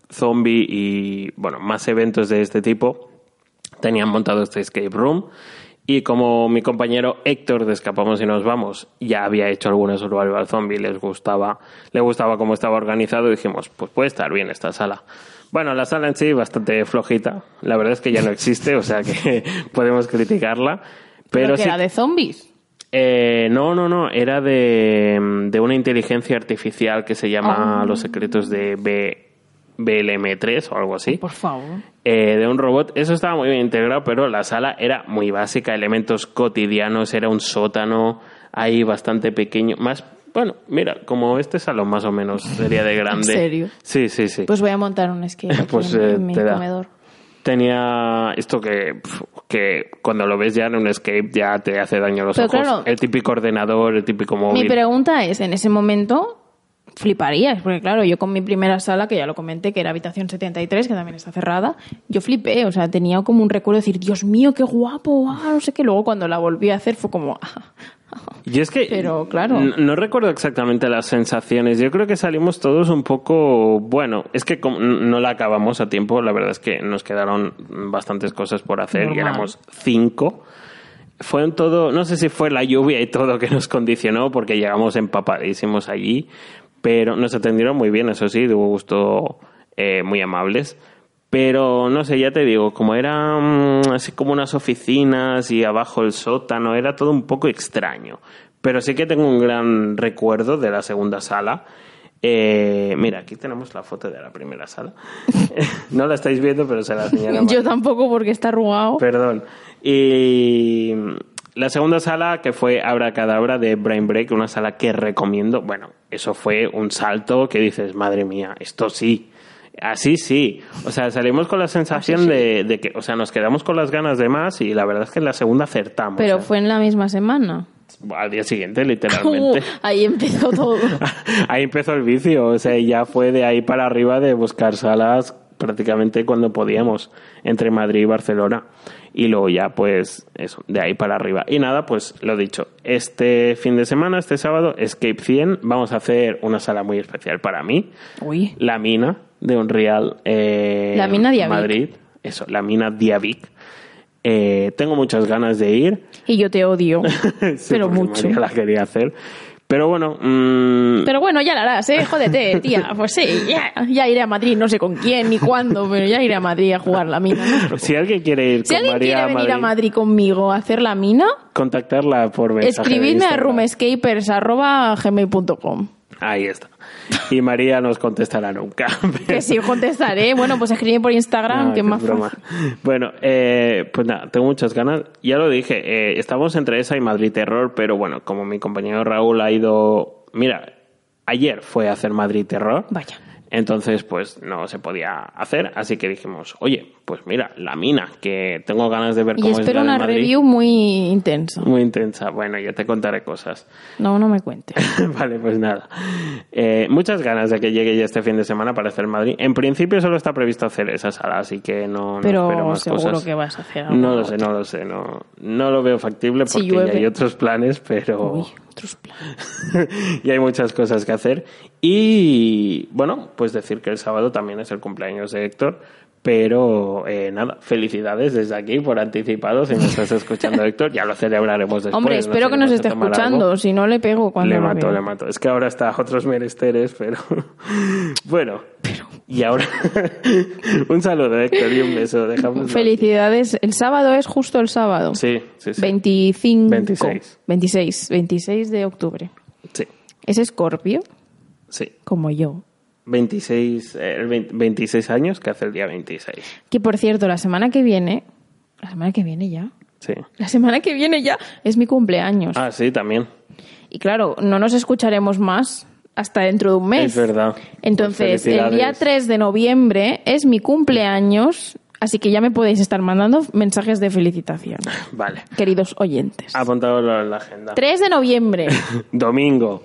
Zombie y, bueno, más eventos de este tipo tenían montado este escape room. Y como mi compañero Héctor de Escapamos y Nos Vamos ya había hecho alguna Survival Zombie, les gustaba, le gustaba cómo estaba organizado, dijimos, pues puede estar bien esta sala. Bueno, la sala en sí bastante flojita. La verdad es que ya no existe, o sea que (laughs) podemos criticarla. Pero, ¿Pero que sí- era de zombies. eh, no, no, no. Era de, de una inteligencia artificial que se llama Ah. Los secretos de B, BLM3 o algo así. Por favor. Eh, de un robot. Eso estaba muy bien integrado, pero la sala era muy básica. Elementos cotidianos. Era un sótano ahí bastante pequeño. Más, bueno, mira, como este salón más o menos sería de (laughs) grande. serio? Sí, sí, sí. Pues voy a montar un skate aquí (laughs) Pues, en, eh, en mi te da. comedor. Tenía esto que, que cuando lo ves ya en un escape ya te hace daño a los Pero ojos. claro. el típico ordenador, el típico móvil. Mi pregunta es, en ese momento fliparías, porque claro, yo con mi primera sala, que ya lo comenté, que era habitación 73, que también está cerrada, yo flipé, o sea, tenía como un recuerdo de decir, Dios mío, qué guapo, ah, no sé qué, luego cuando la volví a hacer fue como, (laughs) ah, Y es que. Pero, claro. No recuerdo exactamente las sensaciones. Yo creo que salimos todos un poco. Bueno, es que no la acabamos a tiempo. La verdad es que nos quedaron bastantes cosas por hacer y éramos cinco. Fue un todo. No sé si fue la lluvia y todo que nos condicionó porque llegamos empapadísimos allí. Pero nos atendieron muy bien, eso sí, de gusto eh, muy amables. Pero no sé, ya te digo, como eran así como unas oficinas y abajo el sótano, era todo un poco extraño. Pero sí que tengo un gran recuerdo de la segunda sala. Eh, mira, aquí tenemos la foto de la primera sala. (laughs) (laughs) no la estáis viendo, pero se la señala. yo tampoco porque está arrugado. Perdón. Y la segunda sala, que fue Abracadabra de Brain Break, una sala que recomiendo. Bueno, eso fue un salto que dices, madre mía, esto sí. Así sí. O sea, salimos con la sensación sí. de, de que, o sea, nos quedamos con las ganas de más y la verdad es que en la segunda acertamos. Pero ¿eh? fue en la misma semana. Al día siguiente, literalmente. Uh, (laughs) ahí empezó todo. (laughs) ahí empezó el vicio, o sea, ya fue de ahí para arriba de buscar salas prácticamente cuando podíamos entre Madrid y Barcelona. Y luego ya, pues, eso, de ahí para arriba. Y nada, pues lo dicho, este fin de semana, este sábado, Escape 100, vamos a hacer una sala muy especial para mí. Uy. La mina de Unreal. Eh, La mina Diavic. Madrid. Eso, la mina Diavic. Eh, tengo muchas ganas de ir. Y yo te odio. (laughs) Sí, pero mucho. María la quería hacer. Pero bueno, mm, Pero bueno, ya la harás, ¿eh? Jódete, (laughs) tía. Pues sí, ya, ya iré a Madrid, no sé con quién ni cuándo, pero ya iré a Madrid a jugar la mina. ¿no? si alguien quiere ir Si con alguien María quiere venir Madrid, a Madrid conmigo a hacer la mina, contactarla por mensaje escribidme a Instagram. roomescapers.gmail.com Ahí está. Y María nos contestará nunca. (laughs) Que sí, contestaré. Bueno, pues escribid por Instagram, No, que es más broma. fácil. Bueno, eh, pues nada, tengo muchas ganas. Ya lo dije, eh, estamos entre esa y Madrid Terror, pero bueno, como mi compañero Raúl ha ido... Mira, ayer fue a hacer Madrid Terror. Vaya. Entonces, pues no se podía hacer, así que dijimos, oye, pues mira, la mina, que tengo ganas de ver Y cómo es espero de una Madrid. review muy intensa. Muy intensa. Bueno, ya te contaré cosas. No, no me cuentes. (laughs) vale, pues nada. Eh, muchas ganas de que llegue ya este fin de semana para hacer Madrid. En principio solo está previsto hacer esa sala, así que no, no espero Pero más seguro cosas. que vas a hacer algo. No lo sé, no lo sé. No, no lo veo factible porque ya hay otros planes, pero... Uy, otros planes. (laughs) y hay muchas cosas que hacer. Y bueno, pues decir que el sábado también es el cumpleaños de Héctor. Pero eh, nada, felicidades desde aquí por anticipado. Si me estás (laughs) escuchando, Héctor, ya lo celebraremos después. Hombre, no espero sé, que nos esté escuchando. algo. Si no, le pego cuando Le mato, le mato. Es que ahora está a otros menesteres, pero. (laughs) bueno. Y ahora. (laughs) un saludo, Héctor, y un beso. Dejamos. Felicidades. El sábado es justo el sábado. Sí, sí, sí. 25. 26. 26. 26 de octubre. Sí, Es Escorpio, sí. como yo. 26, eh, el 20 26 años que hace el día 26. Que por cierto, la semana que viene. La semana que viene ya. Sí. La semana que viene ya es mi cumpleaños. Ah, sí, también. Y claro, no nos escucharemos más hasta dentro de un mes. Es verdad. Entonces, Pues el día felicidades. 3 de noviembre es mi cumpleaños Así que ya me podéis estar mandando mensajes de felicitación, (laughs) Vale. queridos oyentes. Apuntado en la agenda. 3 de noviembre. (laughs) Domingo.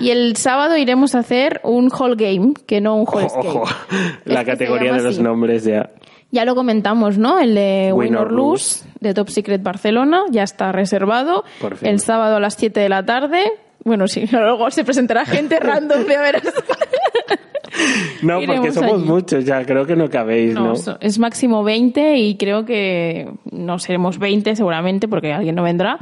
Y el sábado iremos a hacer un Hall Game, que no un Hall Ojo, ojo. La se categoría de los así. nombres ya. Ya lo comentamos, ¿no? El de Win Win or or Lose de Top Secret Barcelona ya está reservado. Por fin. El sábado a las 7 de la tarde. Bueno, sí, (laughs) luego se presentará gente random de a No, porque somos allí. muchos ya, creo que no cabéis, ¿no? No, es máximo 20 y creo que no seremos 20 seguramente porque alguien no vendrá,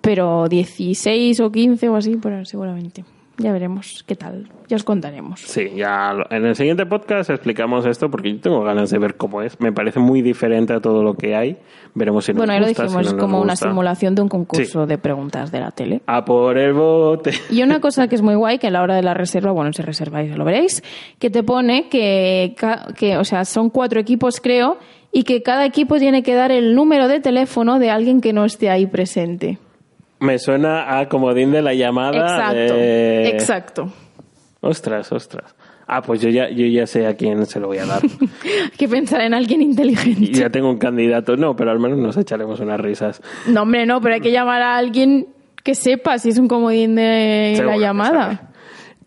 pero 16 o 15 o así, pero seguramente. Ya veremos qué tal. Ya os contaremos. Sí, ya lo- en el siguiente podcast explicamos esto porque yo tengo ganas de ver cómo es. Me parece muy diferente a todo lo que hay. Veremos si nos Bueno, ahí lo gusta, si dijimos, no nos como una simulación de un concurso de preguntas de la tele. A por el bote. Y una (laughs) cosa que es muy guay, que a la hora de la reserva, bueno, si reserváis lo veréis, que te pone que, que, o sea, son cuatro equipos, creo, y que cada equipo tiene que dar el número de teléfono de alguien que no esté ahí presente. Me suena a comodín de la llamada. Exacto, de- exacto. Ostras, ostras. Ah, pues yo ya, yo ya sé a quién se lo voy a dar. (laughs) Hay que pensar en alguien inteligente. ya tengo un candidato. No, pero al menos nos echaremos unas risas. No, hombre, no, pero hay que llamar a alguien que sepa si es un comodín de Seguro la llamada.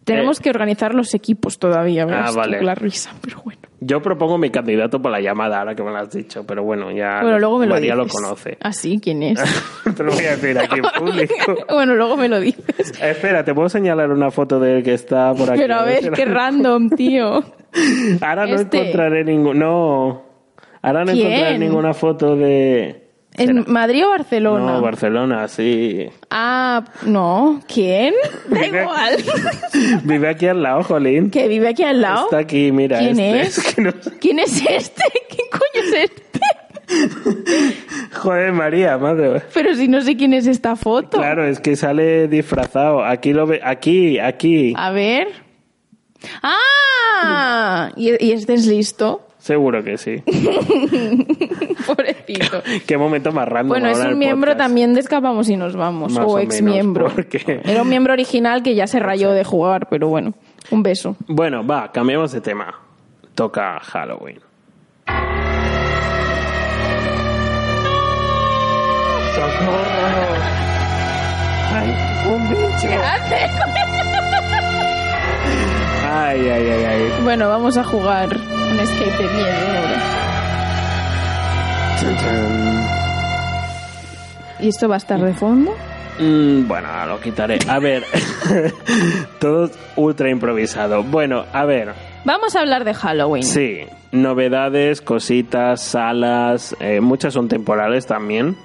Tenemos Eh. que organizar los equipos todavía, verás Ah, vale. la risa, pero bueno. Yo propongo mi candidato por la llamada, ahora que me lo has dicho. Pero bueno, ya Bueno, luego me lo María dices. lo conoce. ¿Ah, sí? ¿Quién es? (laughs) Te lo voy a decir aquí en (laughs) público. bueno, luego me lo dices. Espera, te puedo señalar una foto de él que está por aquí. Pero a ver, qué random, tío. (laughs) Ahora no Este. encontraré ningún. No. Ahora no ¿Quién? encontraré ninguna foto de. ¿En Madrid o Barcelona? No, Barcelona, sí. ah, no. ¿Quién? (laughs) Da igual. (laughs) Vive aquí al lado, Jolín. ¿Que vive aquí al lado? Está aquí, mira. ¿Quién este. es? (laughs) que no sé. ¿Quién es este? ¿Quién coño es este? Joder, María, madre. Pero si no sé quién es esta foto. Claro, es que sale disfrazado. Aquí lo ve. Aquí, aquí. A ver. ¡Ah! ¿Y, y este es listo? Seguro que sí. (laughs) Pobrecito. (laughs) Qué momento más random. Bueno, es un miembro podcast. también de Escapamos y nos vamos. Más o, o ex menos, miembro. porque- Era un miembro original que ya se rayó de jugar, pero bueno. Un beso. Bueno, va, cambiemos de tema. Toca Halloween. ¡Socorro! ¡Ay, un bicho! ¡Ay, ay, ay, ay! Bueno, vamos a jugar un escape de miedo ahora. ¿Y esto va a estar de fondo? Mm, bueno, lo quitaré. A ver, (laughs) todo ultra improvisado. Bueno, a ver, Vamos a hablar de Halloween. sí, novedades, cositas, salas, eh, muchas son temporales también,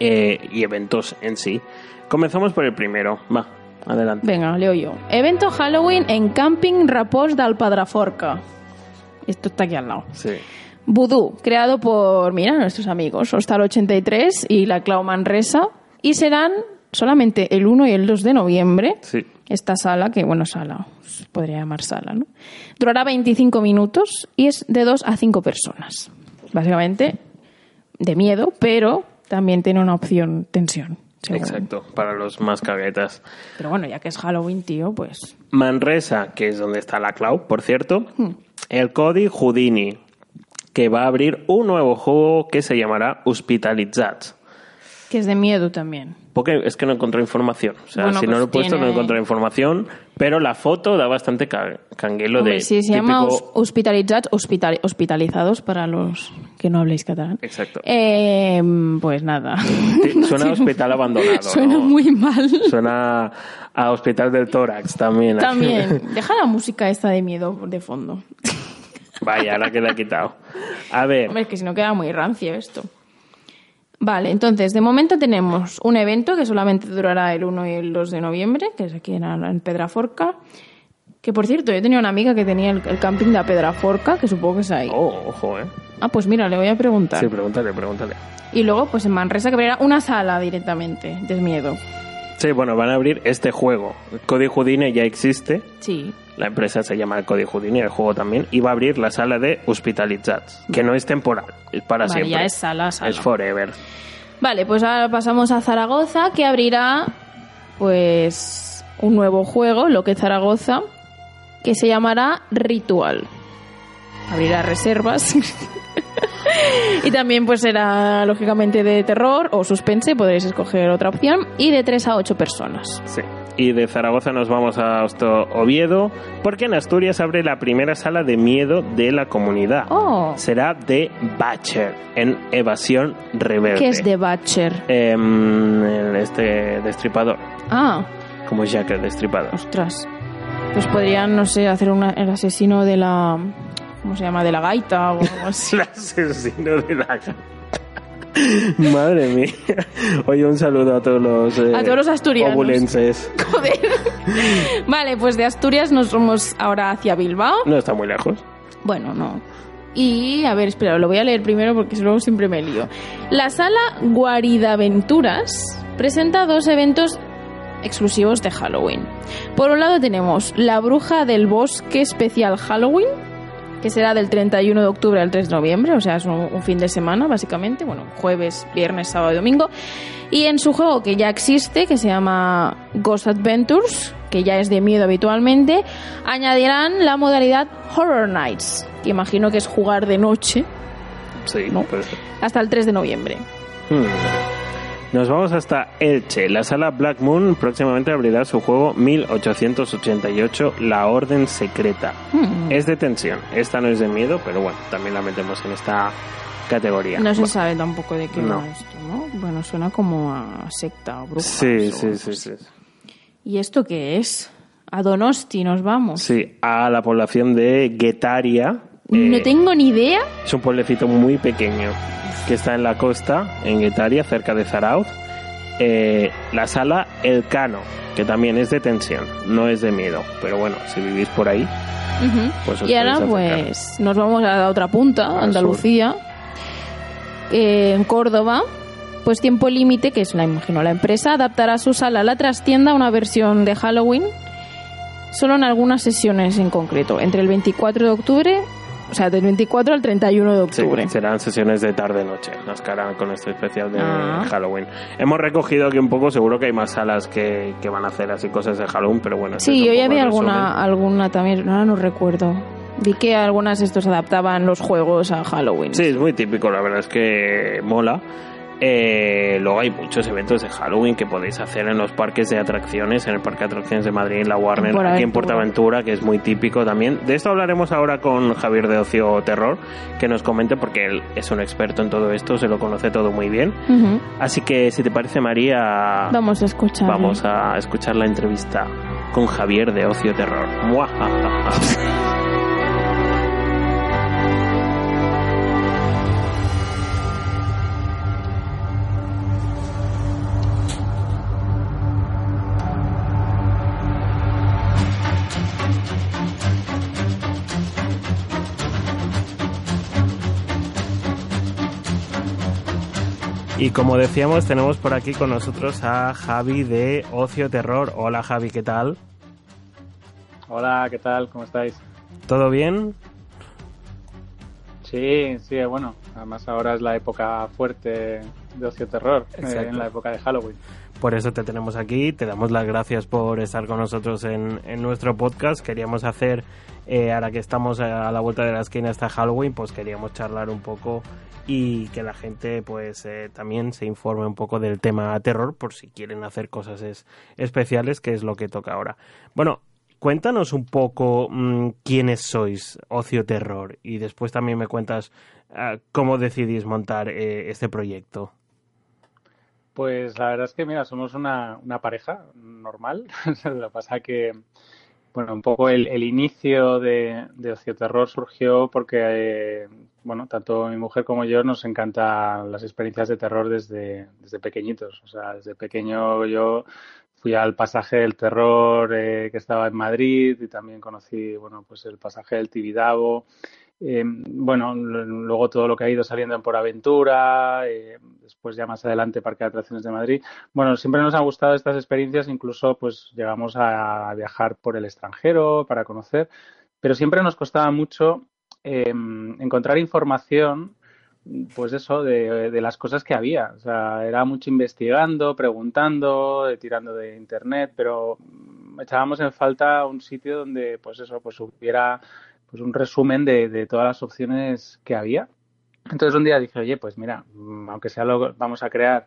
eh, y eventos en sí. Comenzamos por el primero, va, adelante. Venga, leo yo. Evento Halloween en Camping Rapós del Padraforca. Esto está aquí al lado. Sí, Voodoo, creado por, mira, nuestros amigos, Hostal 83 y la Clau Manresa. Y serán solamente el 1 y el 2 de noviembre. sí. Esta sala, que bueno, sala, podría llamar sala, ¿no? Durará 25 minutos y es de 2 a 5 personas. Básicamente de miedo, pero también tiene una opción tensión. según. Exacto, para los más caguetas. Pero bueno, ya que es Halloween, tío, pues Manresa, que es donde está la Clau, por cierto. Hmm. El Cody Houdini, que va a abrir un nuevo juego que se llamará Hospitalitzats. que es de miedo también. Porque es que no encontré información. O sea, Bueno, si no pues lo he puesto, tiene- no encontré información. Pero la foto da bastante ca- canguelo Hombre, de. sí, se llama típico- hos- hospitalitzats, hospital- hospitalizados para los que no habléis catalán. Exacto. Eh, pues nada. Sí, (laughs) Suena a hospital abandonado. (laughs) Suena ¿no? muy mal. Suena a hospital del tórax también. También. Deja la música esta de miedo de fondo. (laughs) Vaya, ahora que la he quitado. A ver, Hombre, es que si no queda muy rancio esto. Vale, entonces, de momento tenemos un evento que solamente durará el 1 y el 2 de noviembre, que es aquí en, en Pedraforca. Que por cierto, yo tenía una amiga que tenía el, el camping de Pedraforca, que supongo que es ahí. oh, ojo, ¿eh? Ah, pues mira, le voy a preguntar. Sí, pregúntale, pregúntale. Y luego, pues en Manresa, que abrirá una sala directamente, de miedo. Sí, bueno, van a abrir este juego. Cody Houdini ya existe. Sí. La empresa se llama Cody Houdini, el juego también. Y va a abrir la sala de Hospitalitzats, que no es temporal, es para Vale, siempre. ya es sala, sala. Es forever. Vale, pues ahora pasamos a Zaragoza, que abrirá, pues, un nuevo juego, lo que es Zaragoza, que se llamará Ritual. Abrirá reservas. (laughs) y también pues será lógicamente de terror o suspense, podréis escoger otra opción, y de 3 a 8 personas. Sí. Y de Zaragoza nos vamos a Oviedo, porque en Asturias abre la primera sala de miedo de la comunidad. Oh. Será de Batcher, en Evasión Rebelde. ¿Qué es de Batcher? Em, el este destripador, Ah, como Jack el destripador. ostras. Pues podrían, no sé, hacer una- el asesino de la... ¿Cómo se llama? De la gaita o algo (laughs) así. El asesino de la gata. (laughs) Madre mía. Oye, un saludo a todos los, eh, A todos los asturianos. obulenses. Joder. Vale, pues de Asturias nos vamos ahora hacia Bilbao. No está muy lejos. Bueno, no. Y, a ver, espera, lo voy a leer primero porque luego siempre me lío. La sala Guaridaventuras presenta dos eventos exclusivos de Halloween. Por un lado tenemos La Bruja del Bosque Especial Halloween, que será del 31 de octubre al 3 de noviembre, o sea, es un, un fin de semana, básicamente. Bueno, jueves, viernes, sábado y domingo. Y en su juego que ya existe, que se llama Ghost Adventures, que ya es de miedo habitualmente, añadirán la modalidad Horror Nights, que imagino que es jugar de noche, Sí, No. hasta el 3 de noviembre. Hmm. Nos vamos hasta Elche. La sala Black Moon próximamente abrirá su juego 1888, La Orden Secreta. Hmm. Es de tensión. Esta no es de miedo, pero bueno, también la metemos en esta categoría. No se sabe tampoco de qué No. va esto, ¿no? Bueno, suena como a secta o brujas. Sí, sí, sí, sí. ¿Y esto qué es? A Donosti nos vamos. Sí, a la población de Guetaria. No eh, tengo ni idea. Es un pueblecito muy pequeño que está en la costa, en Guetaria, cerca de Zarauz. Eh, la sala El Cano, que también es de tensión, no es de miedo. Pero bueno, si vivís por ahí, Ujú. pues os y ahora pues nos vamos a la otra punta, Al Andalucía, Eh, en Córdoba. Pues Tiempo Límite, que es la imagino la empresa, adaptará su sala a la trastienda a una versión de Halloween, solo en algunas sesiones en concreto, entre el 24 de octubre, o sea, del 24 al 31 de Sí, octubre. serán sesiones de tarde-noche, las que harán con este especial de Ah. Halloween. Hemos recogido aquí un poco, seguro que hay más salas que, que van a hacer así cosas de Halloween, pero bueno. este Sí, yo ya vi alguna, alguna también, ahora no recuerdo. Vi que algunas estos adaptaban los juegos a Halloween. Sí, es muy típico, la verdad es que mola. Eh, luego hay muchos eventos de Halloween que podéis hacer en los parques de atracciones, en el Parque de Atracciones de Madrid, en la Warner, Por aquí en Aventura. Portaventura, que es muy típico también. De esto hablaremos ahora con Javier de Ocio Terror, que nos comente porque él es un experto en todo esto, se lo conoce todo muy bien. Ujú. Así que, si te parece, María, Vamos a escuchar. vamos a escuchar la entrevista con Javier de Ocio Terror. Muajajaja. Y como decíamos, tenemos por aquí con nosotros a Javi de Ocio Terror. Hola Javi, ¿qué tal? Hola, ¿qué tal? ¿Cómo estáis? ¿Todo bien? Sí, sí, bueno, además ahora es la época fuerte de ocio terror, eh, en la época de Halloween. Por eso te tenemos aquí, te damos las gracias por estar con nosotros en, en nuestro podcast. Queríamos hacer, eh, ahora que estamos a la vuelta de la esquina hasta Halloween, pues queríamos charlar un poco y que la gente pues eh, también se informe un poco del tema terror por si quieren hacer cosas es- especiales, que es lo que toca ahora. Bueno, cuéntanos un poco mm, quiénes sois, Ocio Terror, y después también me cuentas ah, cómo decidís montar eh, este proyecto. Pues la verdad es que, mira, somos una, una pareja normal. (laughs) Lo que pasa que, bueno, un poco el, el inicio de, de Ocio Terror surgió porque, eh, bueno, tanto mi mujer como yo nos encantan las experiencias de terror desde, desde pequeñitos. O sea, desde pequeño yo fui al pasaje del terror eh, que estaba en Madrid y también conocí, bueno, pues el pasaje del Tibidabo. Eh, bueno, luego todo lo que ha ido saliendo en Por Aventura, eh, después ya más adelante Parque de Atracciones de Madrid. Bueno, siempre nos han gustado estas experiencias, incluso pues llegamos a viajar por el extranjero para conocer, pero siempre nos costaba mucho eh, encontrar información, pues eso, de, de las cosas que había. O sea, era mucho investigando, preguntando, eh, tirando de internet, pero mm, echábamos en falta un sitio donde, pues eso, pues hubiera pues un resumen de, de todas las opciones que había. Entonces un día dije, oye, pues mira, mm, aunque sea lo vamos a crear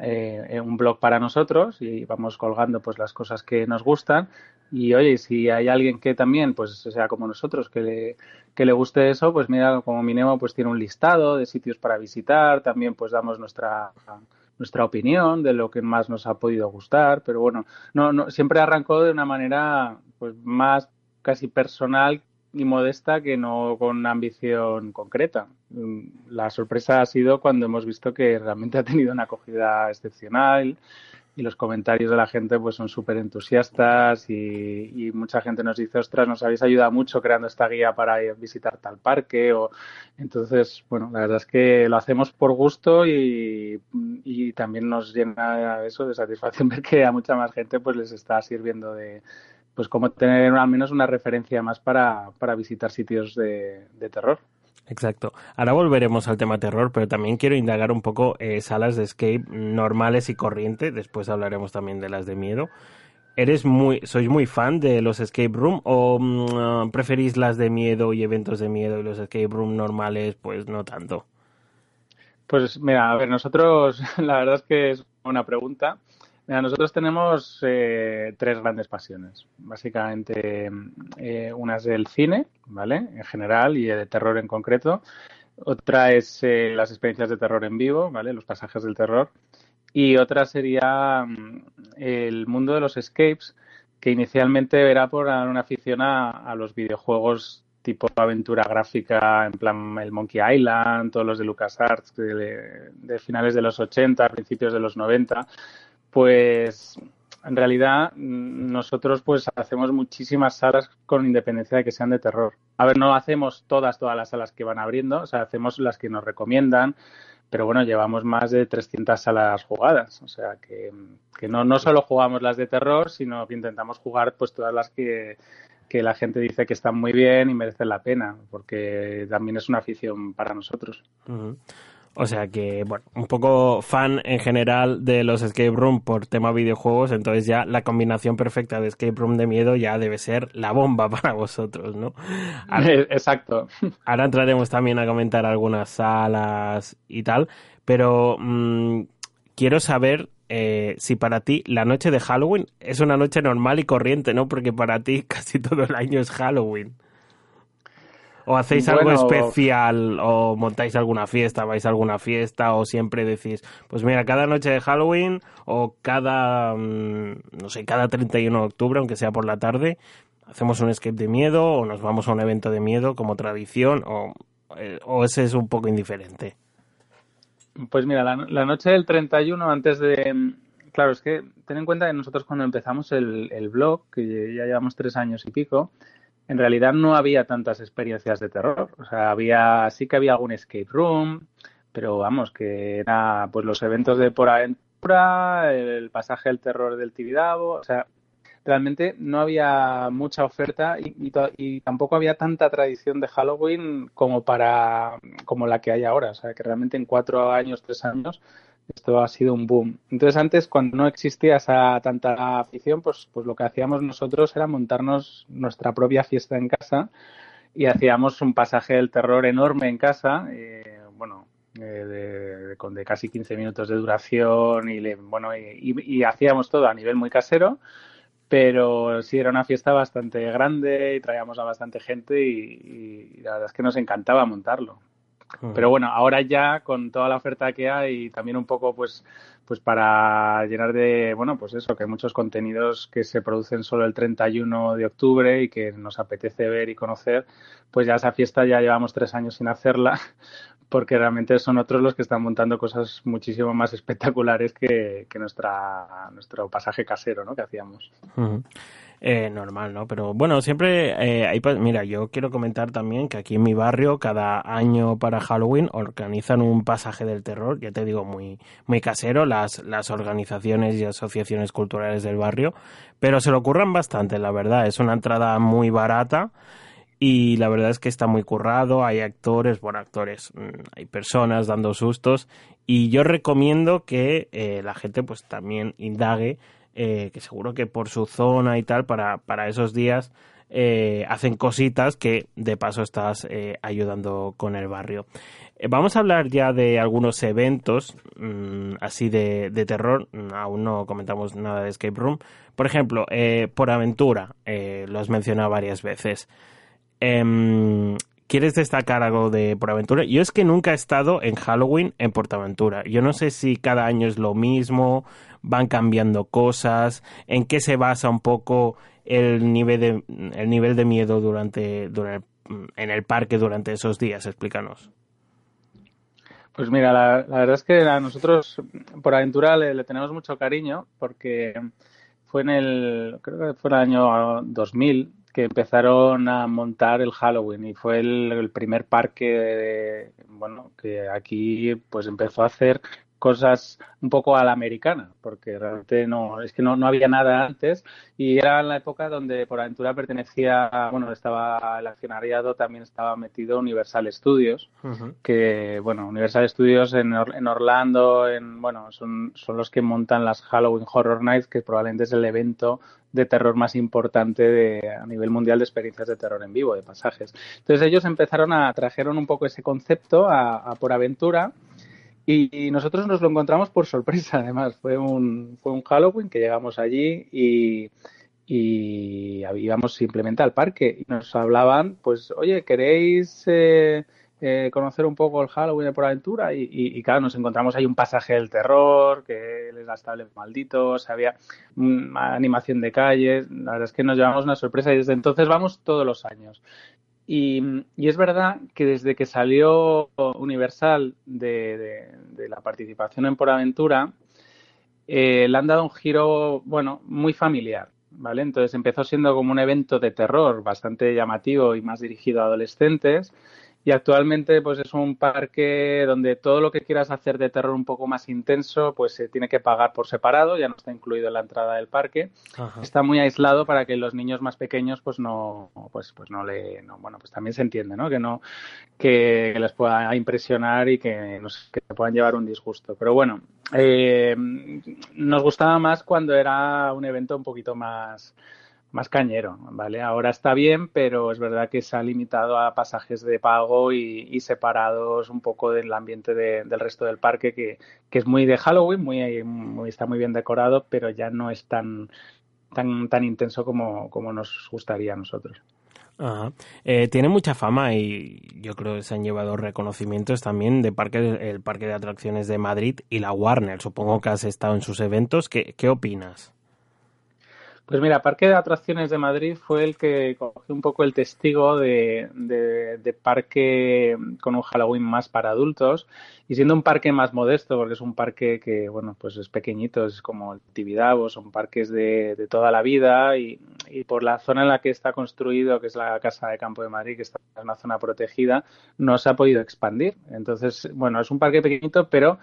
eh, un blog para nosotros y vamos colgando pues las cosas que nos gustan. Y oye, si hay alguien que también pues sea como nosotros que le, que le guste eso, pues mira, como Minemo pues tiene un listado de sitios para visitar, también pues damos nuestra nuestra opinión de lo que más nos ha podido gustar, pero bueno, no, no siempre arrancó de una manera pues más casi personal y modesta que no con una ambición concreta. La sorpresa ha sido cuando hemos visto que realmente ha tenido una acogida excepcional y los comentarios de la gente pues son súper entusiastas y, mucha gente nos dice, ostras, nos habéis ayudado mucho creando esta guía para ir visitar tal parque o entonces, bueno, la verdad es que lo hacemos por gusto y, y también nos llena eso de satisfacción (laughs) ver que a mucha más gente pues les está sirviendo de, pues como tener al menos una referencia más para, para visitar sitios de, terror. Exacto. Ahora volveremos al tema terror, pero también quiero indagar un poco eh, salas de escape normales y corriente. Después hablaremos también de las de miedo. ¿Eres muy, sois muy fan de los escape room o mm, preferís las de miedo y eventos de miedo y los escape room normales, pues no tanto? Pues mira, a ver, nosotros (laughs) la verdad es que es una pregunta nosotros tenemos eh, tres grandes pasiones. Básicamente, eh, una es el cine, ¿vale? En general y de terror en concreto. Otra es eh, las experiencias de terror en vivo, ¿vale? Los pasajes del terror. Y otra sería mm, el mundo de los escapes, que inicialmente era por una afición a, los videojuegos tipo aventura gráfica, en plan el Monkey Island, todos los de LucasArts de finales de los 80, principios de los 90 pues en realidad nosotros pues hacemos muchísimas salas con independencia de que sean de terror. A ver, no hacemos todas, todas las salas que van abriendo, o sea, hacemos las que nos recomiendan, pero bueno, llevamos más de 300 salas jugadas, o sea, que, que no, no solo jugamos las de terror, sino que intentamos jugar pues todas las que, que la gente dice que están muy bien y merecen la pena, porque también es una afición para nosotros. O sea que, bueno, un poco fan en general de los escape room por tema videojuegos, entonces ya la combinación perfecta de escape room de miedo ya debe ser la bomba (laughs) para vosotros, ¿no? Exacto. (laughs) Ahora entraremos también a comentar algunas salas y tal, pero mm, quiero saber eh, si para ti la noche de Halloween es una noche normal y corriente, ¿no? Porque para ti (laughs) casi todo el año es Halloween. ¿O hacéis algo especial? ¿O montáis alguna fiesta? ¿Vais a alguna fiesta? ¿O siempre decís, pues mira, cada noche de Halloween o cada, mm, no sé, cada 31 de octubre, aunque sea por la tarde, hacemos un escape de miedo o nos vamos a un evento de miedo como tradición? ¿O, eh, o ese es un poco indiferente? Pues mira, la, noche del 31, antes de, claro, es que ten en cuenta que nosotros cuando empezamos el, el, blog, que ya llevamos tres años y pico, en realidad no había tantas experiencias de terror. O sea, había, sí que había algún escape room, pero vamos, que era pues los eventos de por aventura, el pasaje del terror del Tibidabo, o sea, realmente no había mucha oferta y, y, tampoco había tanta tradición de Halloween como para como la que hay ahora. O sea, que realmente en cuatro años, tres años, esto ha sido un boom. Entonces antes, cuando no existía esa tanta afición, pues, pues lo que hacíamos nosotros era montarnos nuestra propia fiesta en casa y hacíamos un pasaje del terror enorme en casa, eh, bueno, eh, de, con de casi 15 minutos de duración y, bueno, y, hacíamos todo a nivel muy casero, pero sí era una fiesta bastante grande y traíamos a bastante gente y la verdad es que nos encantaba montarlo. Pero bueno, ahora ya con toda la oferta que hay también un poco pues pues para llenar de, bueno, pues eso, que hay muchos contenidos que se producen solo el 31 de octubre y que nos apetece ver y conocer, pues ya esa fiesta ya llevamos tres años sin hacerla, (laughs) porque realmente son otros los que están montando cosas muchísimo más espectaculares que, que nuestra, nuestro pasaje casero, ¿no? Que hacíamos. Eh, normal, ¿no? Pero bueno, siempre eh, hay, mira, yo quiero comentar también que aquí en mi barrio cada año para Halloween organizan un pasaje del terror, ya te digo, muy, muy casero, las, las organizaciones y asociaciones culturales del barrio, pero se lo ocurran bastante, la verdad, es una entrada muy barata y la verdad es que está muy currado, hay actores, bueno, actores, mm, hay personas dando sustos y yo recomiendo que eh, la gente pues también indague eh, que seguro que por su zona y tal, para, para esos días eh, hacen cositas que de paso estás eh, ayudando con el barrio. Vamos a hablar ya de algunos eventos mm, así de, terror. Aún no comentamos nada de Escape Room. Por ejemplo, por aventura, lo has mencionado varias veces. Em, ¿Quieres destacar algo de Por Aventura? Yo es que nunca he estado en Halloween en Portaventura. Yo no sé si cada año es lo mismo, van cambiando cosas, en qué se basa un poco el nivel de, el nivel de miedo durante, en el parque durante esos días. Explícanos. Pues mira, la, verdad es que a nosotros por aventura le, tenemos mucho cariño porque fue en el, creo que fue el año 2000 que empezaron a montar el Halloween y fue el, primer parque, bueno, que aquí pues empezó a hacer cosas un poco a la americana, porque realmente no, es que no, no había nada antes y era en la época donde por aventura pertenecía, bueno, estaba el accionariado, también estaba metido Universal Studios, que, bueno, Universal Studios en, en Orlando, en, bueno, son, son los que montan las Halloween Horror Nights, que probablemente es el evento de terror más importante de, a nivel mundial de experiencias de terror en vivo, de pasajes. Entonces ellos empezaron a, trajeron un poco ese concepto a, a por aventura y, nosotros nos lo encontramos por sorpresa, además. Fue un, fue un Halloween que llegamos allí y, y íbamos simplemente al parque y nos hablaban, pues, oye, ¿queréis eh, eh, conocer un poco el Halloween por aventura? Y, y, claro, nos encontramos ahí un pasaje del terror, que les estable malditos, había una animación de calles. La verdad es que nos llevamos una sorpresa y desde entonces vamos todos los años. Y, es verdad que desde que salió Universal de, la participación en Por Aventura, eh, le han dado un giro, bueno, muy familiar, ¿vale? Entonces empezó siendo como un evento de terror bastante llamativo y más dirigido a adolescentes y actualmente pues es un parque donde todo lo que quieras hacer de terror un poco más intenso pues se tiene que pagar por separado, ya no está incluido en la entrada del parque. Está muy aislado para que los niños más pequeños pues no pues pues no le bueno, pues también se entiende, ¿no? Que no que les pueda impresionar y que nos que puedan llevar un disgusto. Pero bueno, eh, nos gustaba más cuando era un evento un poquito más más cañero, ¿vale? Ahora está bien, pero es verdad que se ha limitado a pasajes de pago y, separados un poco del ambiente del resto del parque, que, es muy de Halloween, muy, está muy bien decorado, pero ya no es tan, tan, tan intenso como, como nos gustaría a nosotros. Eh, tiene mucha fama y yo creo que se han llevado reconocimientos también de parque, el Parque de Atracciones de Madrid y la Warner. Supongo que has estado en sus eventos. ¿Qué, qué opinas? Pues mira, Parque de Atracciones de Madrid fue el que cogió un poco el testigo de, parque con un Halloween más para adultos y siendo un parque más modesto, porque es un parque que, bueno, pues es pequeñito, es como el Tibidabo, son parques de, toda la vida y, y, por la zona en la que está construido, que es la Casa de Campo de Madrid, que está en una zona protegida, no se ha podido expandir. Entonces, bueno, es un parque pequeñito, pero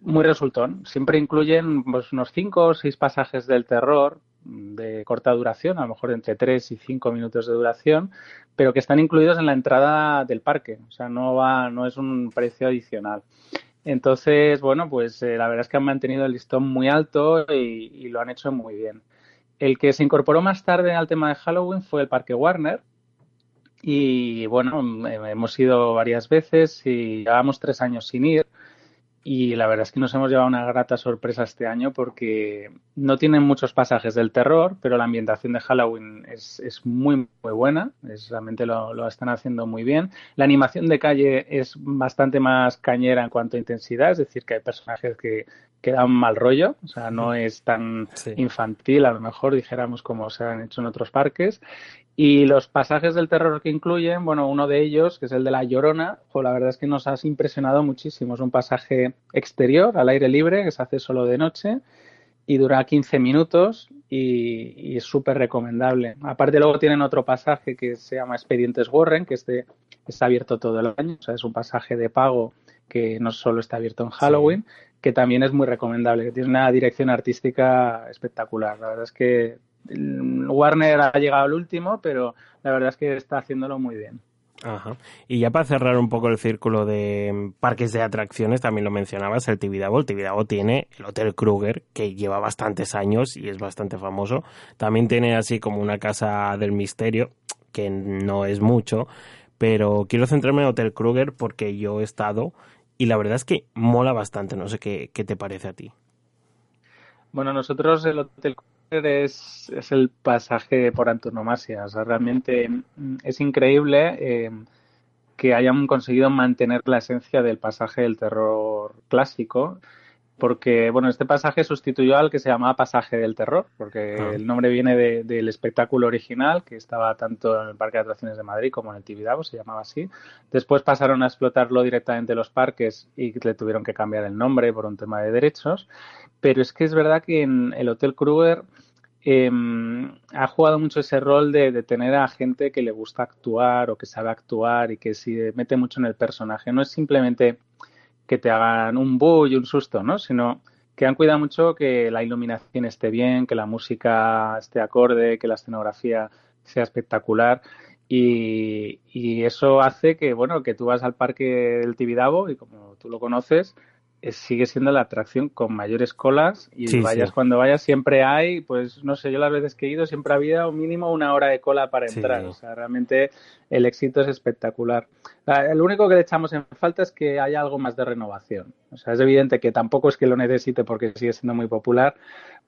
muy resultón. Siempre incluyen pues, unos cinco o seis pasajes del terror, de corta duración, a lo mejor entre 3 y 5 minutos de duración, pero que están incluidos en la entrada del parque, o sea, no va, no es un precio adicional. Entonces, bueno, pues eh, la verdad es que han mantenido el listón muy alto y, lo han hecho muy bien. El que se incorporó más tarde al tema de Halloween fue el Parque Warner. Y bueno, hemos ido varias veces y llevamos tres años sin ir y la verdad es que nos hemos llevado una grata sorpresa este año porque no tienen muchos pasajes del terror, pero la ambientación de Halloween es, es muy, muy buena, es, realmente lo, lo, están haciendo muy bien. La animación de calle es bastante más cañera en cuanto a intensidad, es decir, que hay personajes que, que dan mal rollo, o sea, no es tan infantil, a lo mejor dijéramos como se han hecho en otros parques. Y los pasajes del terror que incluyen, bueno, uno de ellos, que es el de la Llorona, la verdad es que nos has impresionado muchísimo. Es un pasaje exterior, al aire libre, que se hace solo de noche y dura 15 minutos y, es súper recomendable. Aparte luego tienen otro pasaje que se llama Expedientes Warren, que este está abierto todo el año, o sea, es un pasaje de pago que no solo está abierto en Halloween, que también es muy recomendable, que tiene una dirección artística espectacular. La verdad es que Warner ha llegado al último, pero la verdad es que está haciéndolo muy bien. Ajá. Y ya para cerrar un poco el círculo de parques de atracciones, también lo mencionabas, el Tibidabo. El Tibidabo tiene el Hotel Kruger, que lleva bastantes años y es bastante famoso. También tiene así como una casa del misterio, que no es mucho, pero quiero centrarme en Hotel Kruger porque yo he estado y la verdad es que mola bastante, no sé qué, qué te parece a ti. Bueno, nosotros el Hotel Kruger es, el pasaje por antonomasia, o sea, realmente mm, es increíble. Eh, que hayan conseguido mantener la esencia del pasaje del terror clásico, porque bueno, este pasaje sustituyó al que se llamaba pasaje del terror, porque ah. el nombre viene del espectáculo original que estaba tanto en el Parque de Atracciones de Madrid como en el Tibidabo, se llamaba así. Después pasaron a explotarlo directamente en los parques y le tuvieron que cambiar el nombre por un tema de derechos. Pero es que es verdad que en el Hotel Kruger eh, ha jugado mucho ese rol de, tener a gente que le gusta actuar o que sabe actuar y que se mete mucho en el personaje. No es simplemente que te hagan un bu y un susto, ¿no? Sino que han cuidado mucho que la iluminación esté bien, que la música esté acorde, que la escenografía sea espectacular. Y, y, eso hace que, bueno, que tú vas al parque del Tibidabo y como tú lo conoces, sigue siendo la atracción con mayores colas y vayas cuando vayas siempre hay, pues no sé, yo las veces que he ido siempre había un mínimo una hora de cola para entrar, o sea, realmente el éxito es espectacular. Lo único que le echamos en falta es que haya algo más de renovación, o sea, es evidente que tampoco es que lo necesite porque sigue siendo muy popular,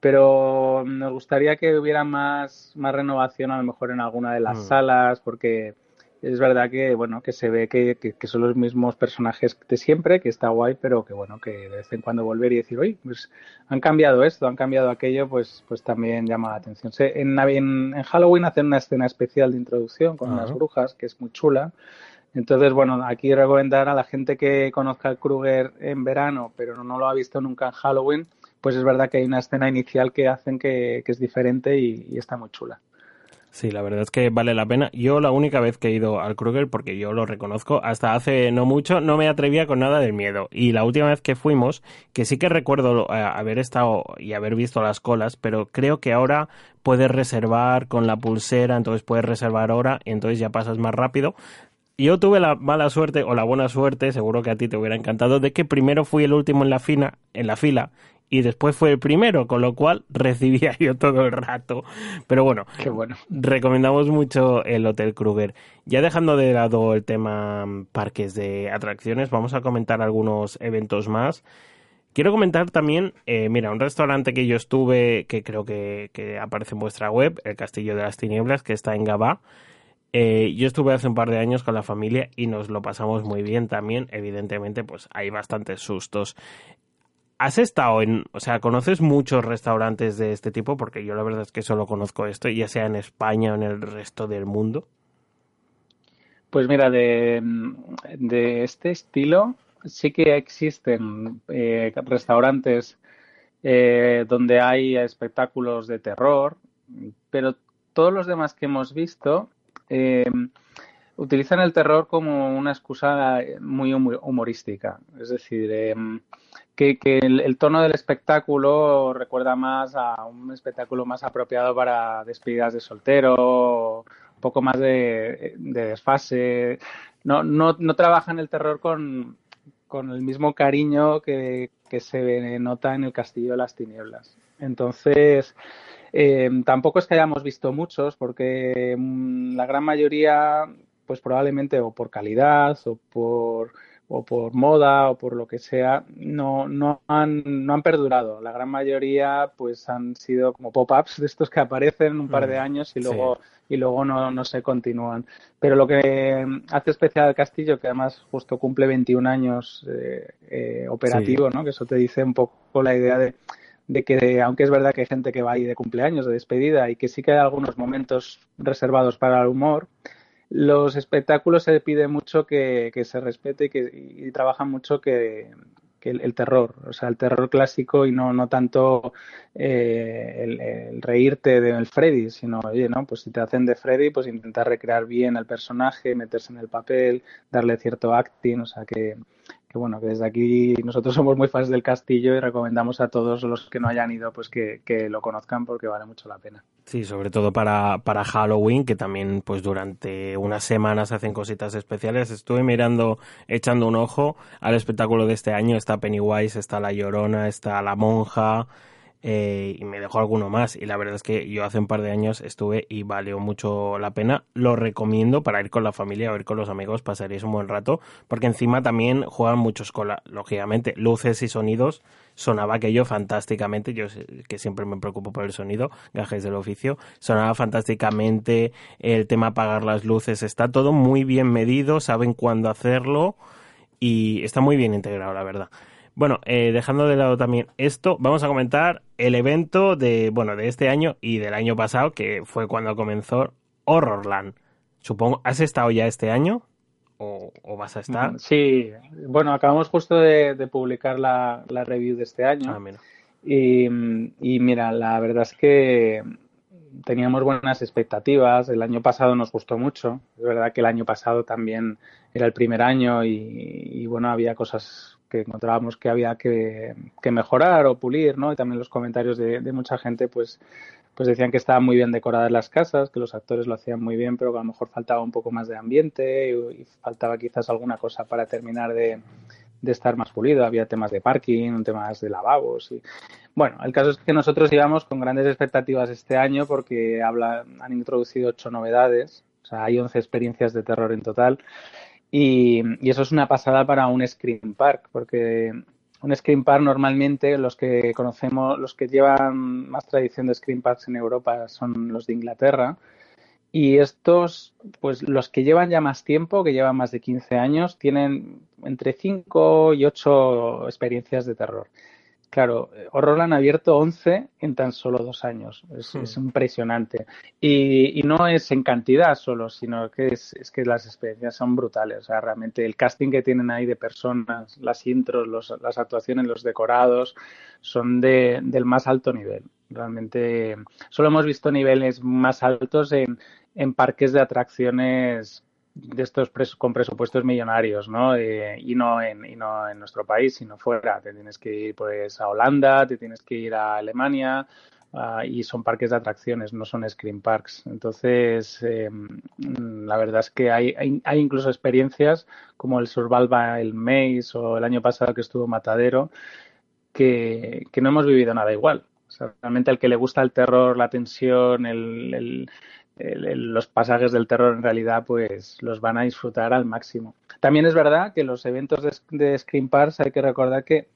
pero nos gustaría que hubiera más, más renovación a lo mejor en alguna de las mm. salas porque es verdad que bueno que se ve que, son los mismos personajes de siempre que está guay pero que bueno que de vez en cuando volver y decir oye pues han cambiado esto han cambiado aquello pues pues también llama la atención. En, en, Halloween hacen una escena especial de introducción con unas brujas que es muy chula. Entonces bueno aquí recomendar a la gente que conozca el Kruger en verano pero no lo ha visto nunca en Halloween pues es verdad que hay una escena inicial que hacen que, es diferente y está muy chula Sí, la verdad es que vale la pena. Yo la única vez que he ido al Kruger, porque yo lo reconozco, hasta hace no mucho no me atrevía con nada del miedo. Y la última vez que fuimos, que sí que recuerdo eh, haber estado y haber visto las colas, pero creo que ahora puedes reservar con la pulsera, entonces puedes reservar ahora y entonces ya pasas más rápido. Yo tuve la mala suerte o la buena suerte, seguro que a ti te hubiera encantado, de que primero fui el último en la, fina, en la fila y después fue el primero, con lo cual (laughs) recibía yo todo el rato. Pero bueno, Qué bueno. recomendamos mucho el Hotel Kruger. Ya dejando de lado el tema mm, parques de atracciones, vamos a comentar algunos eventos más. Quiero comentar también, eh, mira, un restaurante que yo estuve, que creo que, aparece en vuestra web, el Castillo de las Tinieblas, que está en Gabá. Eh, yo estuve hace un par de años con la familia y nos lo pasamos muy bien también. Evidentemente, pues hay bastantes sustos. ¿Has estado en, o sea, conoces muchos restaurantes de este tipo? Porque yo la verdad es que solo conozco esto, ya sea en España o en el resto del mundo. Pues mira, de, este estilo sí que existen eh, restaurantes eh, donde hay espectáculos de terror, pero todos los demás que hemos visto eh, utilizan el terror como una excusa muy humorística. Es decir, que, el, tono del espectáculo recuerda más a un espectáculo más apropiado para despedidas de soltero, un poco más de, desfase. No, no, no trabajan el terror con, el mismo cariño que, se nota en el Castillo de las Tinieblas. Entonces, eh, tampoco es que hayamos visto muchos, porque mm, la gran mayoría, pues probablemente o por calidad o por o por moda o por lo que sea, no, no, han, no han perdurado. La gran mayoría pues han sido como pop-ups de estos que aparecen un par de mm, años y luego, y luego no, no se continúan. Pero lo que hace especial al castillo, que además justo cumple 21 años eh, eh, operativo, ¿no? que eso te dice un poco la idea de, de que aunque es verdad que hay gente que va ahí de cumpleaños, de despedida y que sí que hay algunos momentos reservados para el humor, los espectáculos se pide mucho que, se respete y, que, y trabajan mucho que, el, terror, o sea, el terror clásico y no, tanto eh, el, reírte del Freddy, sino, oye, ¿no? Pues si te hacen de Freddy, pues intentar recrear bien al personaje, meterse en el papel, darle cierto acting, o sea, que, bueno, que desde aquí nosotros somos muy fans del castillo y recomendamos a todos los que no hayan ido pues que, lo conozcan porque vale mucho la pena. Sí, sobre todo para, para Halloween, que también pues durante unas semanas hacen cositas especiales. Estuve mirando, echando un ojo al espectáculo de este año. Está Pennywise, está La Llorona, está La Monja. Eh, y me dejó alguno más. Y la verdad es que yo hace un par de años estuve y valió mucho la pena. Lo recomiendo para ir con la familia o ir con los amigos, pasaréis un buen rato, porque encima también juegan muchos con, lógicamente, luces y sonidos. Sonaba aquello fantásticamente, yo que siempre me preocupo por el sonido, gajes del oficio, sonaba fantásticamente el tema apagar las luces, está todo muy bien medido, saben cuándo hacerlo y está muy bien integrado, la verdad. Bueno, eh, dejando de lado también esto, vamos a comentar el evento de, bueno, de este año y del año pasado, que fue cuando comenzó Horrorland. Supongo, ¿has estado ya este año? ¿O, vas a estar? Mm, sí, bueno, acabamos justo de, publicar la, review de este año. Ah, y, y, mira, la verdad es que teníamos buenas expectativas. El año pasado nos gustó mucho. Es verdad que el año pasado también era el primer año y, bueno, había cosas que encontrábamos que había que, mejorar o pulir, ¿no? Y también los comentarios de, mucha gente, pues, pues decían que estaban muy bien decoradas las casas, que los actores lo hacían muy bien, pero que a lo mejor faltaba un poco más de ambiente y faltaba quizás alguna cosa para terminar de, de estar más pulido. Había temas de parking, temas de lavabos. Y... Bueno, el caso es que nosotros íbamos con grandes expectativas este año porque habla, han introducido ocho novedades. O sea, hay once experiencias de terror en total. Y, y, eso es una pasada para un Scream Park, porque un Scream Park normalmente los que conocemos, los que llevan más tradición de Scream Parks en Europa son los de Inglaterra y estos, pues los que llevan ya más tiempo, que llevan más de 15 años, tienen entre 5 y 8 experiencias de terror. Claro, Horror han abierto 11 en tan solo dos años. Es, hmm. impresionante. Y, no es en cantidad solo, sino que es, que las experiencias son brutales. O sea, realmente el casting que tienen ahí de personas, las intros, las actuaciones, los decorados, son de, del más alto nivel. Realmente solo hemos visto niveles más altos en, en parques de atracciones de estos con presupuestos millonarios, ¿no? Eh, y no en y no en nuestro país, sino fuera. Te tienes que ir pues a Holanda, te tienes que ir a Alemania ah, y son parques de atracciones, no son screen parks. Entonces, eh, la verdad es que hay, hay, incluso experiencias como el Survival Maze o el año pasado que estuvo Matadero que, que no hemos vivido nada igual. O sea, realmente al que le gusta el terror, la tensión, el los pasajes del terror en realidad pues los van a disfrutar al máximo. También es verdad que los eventos de, de Screen Parks hay que recordar que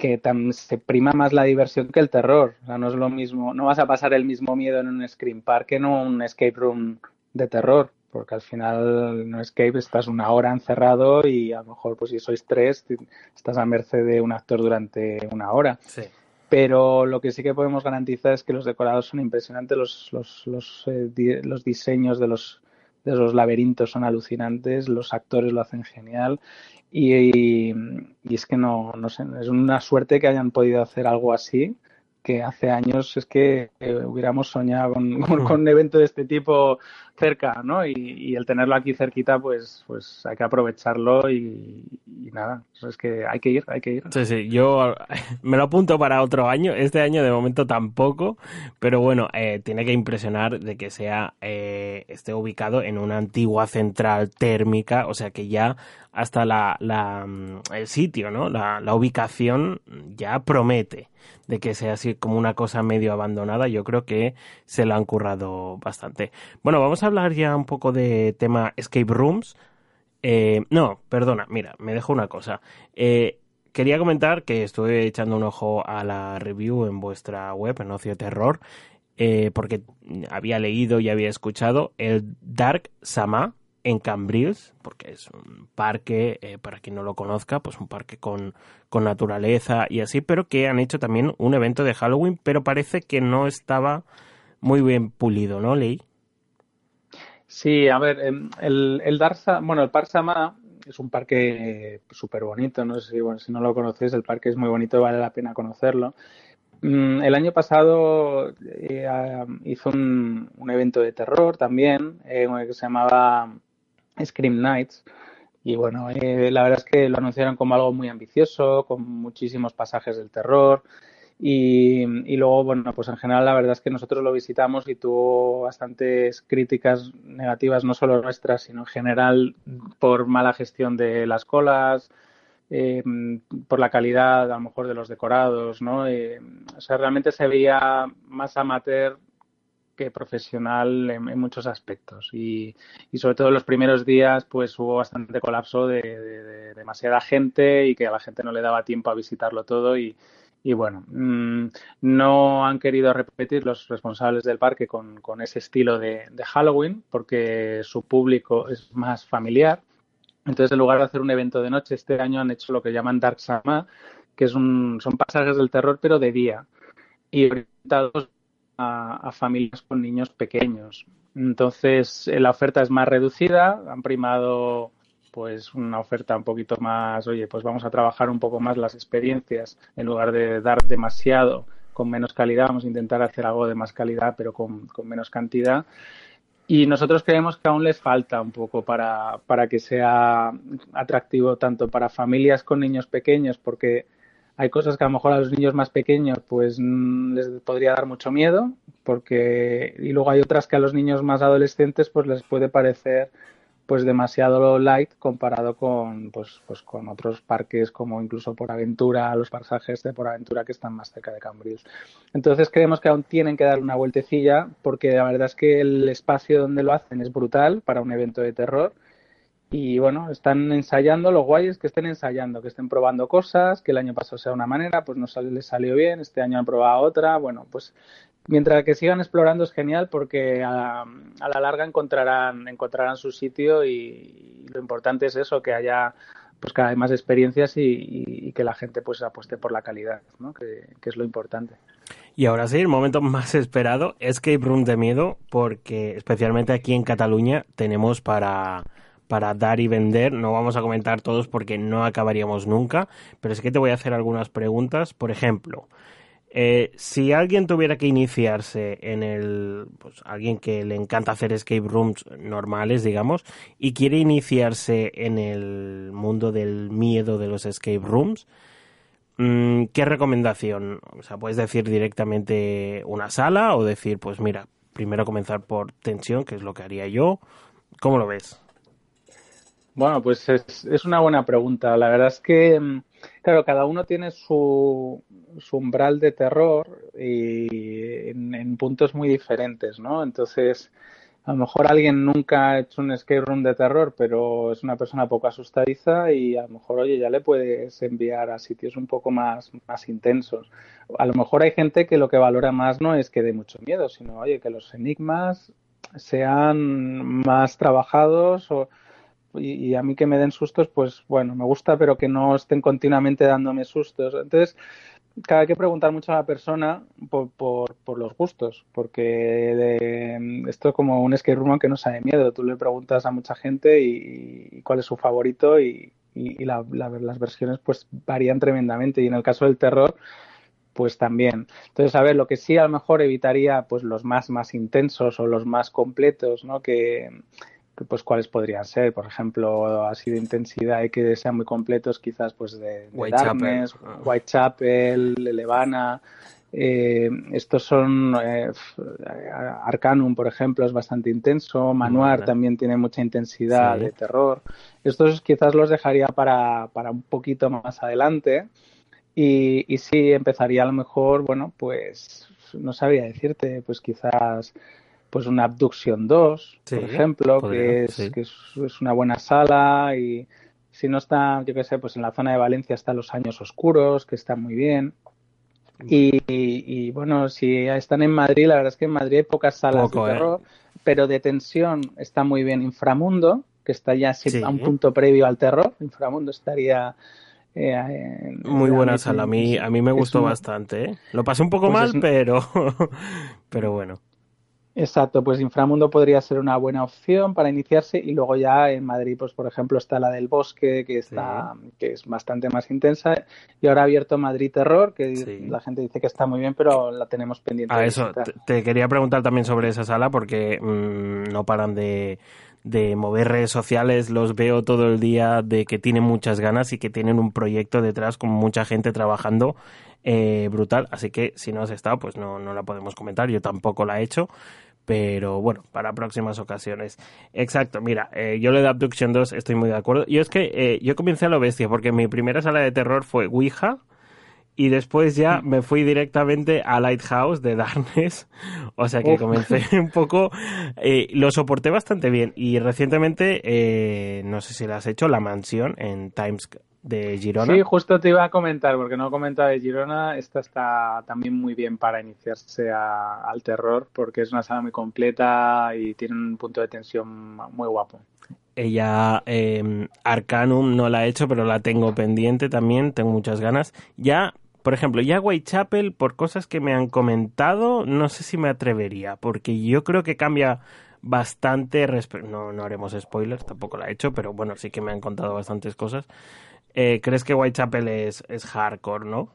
que se prima más la diversión que el terror. O sea, no es lo mismo, no vas a pasar el mismo miedo en un Screen Park que en un escape room de terror, porque al final en un escape estás una hora encerrado y a lo mejor pues si sois tres estás a merced de un actor durante una hora. Sí. Pero lo que sí que podemos garantizar es que los decorados son impresionantes, los, los, los, eh, los diseños de los, de los laberintos son alucinantes, los actores lo hacen genial y, y, es que no, no sé, es una suerte que hayan podido hacer algo así que hace años es que eh, hubiéramos soñado con, con, un evento de este tipo cerca, ¿no? Y, el tenerlo aquí cerquita, pues, pues hay que aprovecharlo y, nada, es que hay que ir, hay que ir. Sí, sí, yo (laughs) me lo apunto para otro año, este año de momento tampoco, pero bueno, eh, tiene que impresionar de que sea, eh, esté ubicado en una antigua central térmica, o sea que ya hasta la, la mm, el sitio, ¿no? La, la ubicación ya promete de que sea así como una cosa medio abandonada, yo creo que se lo han currado bastante. Bueno, vamos a hablar ya un poco de tema escape rooms. Eh, no, perdona, mira, me dejo una cosa. Eh, quería comentar que estuve echando un ojo a la review en vuestra web, en Ocio Terror, eh, porque había leído y había escuchado el Dark Sama, en Cambrils, porque es un parque, para quien no lo conozca, pues un parque con, con naturaleza y así, pero que han hecho también un evento de Halloween, pero parece que no estaba muy bien pulido, ¿no, Ley? Sí, a ver, em, el, el Darza, bueno, el Parque Sama es un parque súper bonito, no sé si, bueno, si no lo conoces, el parque es muy bonito, vale la pena conocerlo. Mm, el año pasado eh, hizo un, un, evento de terror también, eh, que se llamaba Scream Nights. Y bueno, eh, la verdad es que lo anunciaron como algo muy ambicioso, con muchísimos pasajes del terror. Y, luego, bueno, pues en general la verdad es que nosotros lo visitamos y tuvo bastantes críticas negativas, no solo nuestras, sino en general por mala gestión de las colas, eh, por la calidad a lo mejor de los decorados, ¿no? Eh, o sea, realmente se veía más amateur que profesional en, muchos aspectos y, sobre todo en los primeros días pues hubo bastante colapso de, demasiada gente y que a la gente no le daba tiempo a visitarlo todo y, bueno, mm, no han querido repetir los responsables del parque con, ese estilo de, Halloween porque su público es más familiar entonces, en lugar de hacer un evento de noche, este año han hecho lo que llaman Dark Sama, que es un, son pasajes del terror, pero de día, y orientados a, familias con niños pequeños. Entonces, eh, la oferta es más reducida, han primado pues una oferta un poquito más, oye, pues vamos a trabajar un poco más las experiencias en lugar de dar demasiado con menos calidad, vamos a intentar hacer algo de más calidad pero con, con menos cantidad. Y nosotros creemos que aún les falta un poco para, para que sea atractivo tanto para familias con niños pequeños, porque hay cosas que a lo mejor a los niños más pequeños pues mm, les podría dar mucho miedo, porque y luego hay otras que a los niños más adolescentes pues les puede parecer pues demasiado light comparado con pues, pues con otros parques como incluso por aventura, los pasajes de por aventura que están más cerca de Cambrios. Entonces creemos que aún tienen que dar una vueltecilla porque la verdad es que el espacio donde lo hacen es brutal para un evento de terror. Y bueno, están ensayando, lo guay es que estén ensayando, que estén probando cosas, que el año pasado sea una manera, pues no les salió bien, este año han probado otra, bueno, pues mientras que sigan explorando es genial porque a, la larga encontrarán, encontrarán su sitio y, lo importante es eso, que haya pues cada vez más experiencias y, que la gente pues apueste por la calidad, ¿no? que, es lo importante. Y ahora sí, el momento más esperado, Escape Room de miedo, porque especialmente aquí en Cataluña tenemos para, para dar y vender. No vamos a comentar todos porque no acabaríamos nunca, pero es que te voy a hacer algunas preguntas. Por ejemplo, eh, si alguien tuviera que iniciarse en el, pues alguien que le encanta hacer escape rooms normales, digamos, y quiere iniciarse en el mundo del miedo de los escape rooms, mm, ¿qué recomendación? O sea, puedes decir directamente una sala o decir, pues mira, primero comenzar por tensión, que es lo que haría yo. ¿Cómo lo ves? Bueno, pues es, es una buena pregunta. La verdad es que, mm, claro, cada uno tiene su, umbral de terror y en, puntos muy diferentes, ¿no? Entonces, a lo mejor alguien nunca ha hecho un escape room de terror, pero es una persona poco asustadiza y a lo mejor, oye, ya le puedes enviar a sitios un poco más, más intensos. A lo mejor hay gente que lo que valora más no es que dé mucho miedo, sino, oye, que los enigmas sean más trabajados o, y, a mí que me den sustos, pues bueno, me gusta, pero que no estén continuamente dándome sustos. Entonces, cada que preguntar mucho a la persona por, por, los gustos, porque de, esto es como un escape room que no sabe miedo. Tú le preguntas a mucha gente y, cuál es su favorito y, y la, las versiones pues varían tremendamente. Y en el caso del terror, pues también. Entonces, a ver, lo que sí a lo mejor evitaría pues los más más intensos o los más completos, ¿no? Que, pues cuáles podrían ser, por ejemplo, así de intensidad y que sean muy completos, quizás pues de, Darkness, ah. Whitechapel, Levana. Eh, estos son eh, Arcanum, por ejemplo, es bastante intenso. Manuar también tiene mucha intensidad de terror. Estos quizás los dejaría para, para un poquito más adelante. Y, y sí, empezaría a lo mejor, bueno, pues no sabría decirte, pues quizás pues una Abduction 2, por ejemplo, que, es, que es, una buena sala y si no está, yo qué sé, pues en la zona de Valencia están Los Años Oscuros, que está muy bien. Y, bueno, si están en Madrid, la verdad es que en Madrid hay pocas salas de ¿eh? terror, pero de tensión está muy bien Inframundo, que está ya a un punto previo al terror. Inframundo estaría... Eh, muy buena sala, a mí, a mí me gustó bastante. ¿eh? Lo pasé un poco pues mal, pero, (laughs) pero bueno. Exacto, pues Inframundo podría ser una buena opción para iniciarse y luego ya en Madrid, pues por ejemplo está la del Bosque que está que es bastante más intensa y ahora ha abierto Madrid Terror que la gente dice que está muy bien pero la tenemos pendiente. A eso te, quería preguntar también sobre esa sala porque mm, no paran de de mover redes sociales, los veo todo el día de que tienen muchas ganas y que tienen un proyecto detrás con mucha gente trabajando eh, brutal. Así que si no has estado, pues no, no la podemos comentar. Yo tampoco la he hecho. pero bueno, para próximas ocasiones. Exacto, mira, eh, yo le de Abduction 2 estoy muy de acuerdo. Y es que eh, yo comencé a lo bestia, porque mi primera sala de terror fue Ouija, y después ya me fui directamente a Lighthouse de Darkness. O sea que comencé (laughs) un poco, eh, lo soporté bastante bien. Y recientemente, eh, no sé si lo has hecho, La Mansión en Times de Girona. Sí, justo te iba a comentar, porque no he comentado de Girona. Esta está también muy bien para iniciarse al terror, porque es una sala muy completa y tiene un punto de tensión muy guapo. Ella, eh, Arcanum no la he hecho, pero la tengo pendiente también, tengo muchas ganas. Ya, por ejemplo, ya Whitechapel, por cosas que me han comentado, no sé si me atrevería, porque yo creo que cambia bastante. No, no haremos spoilers, tampoco la he hecho, pero bueno, sí que me han contado bastantes cosas. Eh, ¿Crees que Whitechapel es, hardcore, no?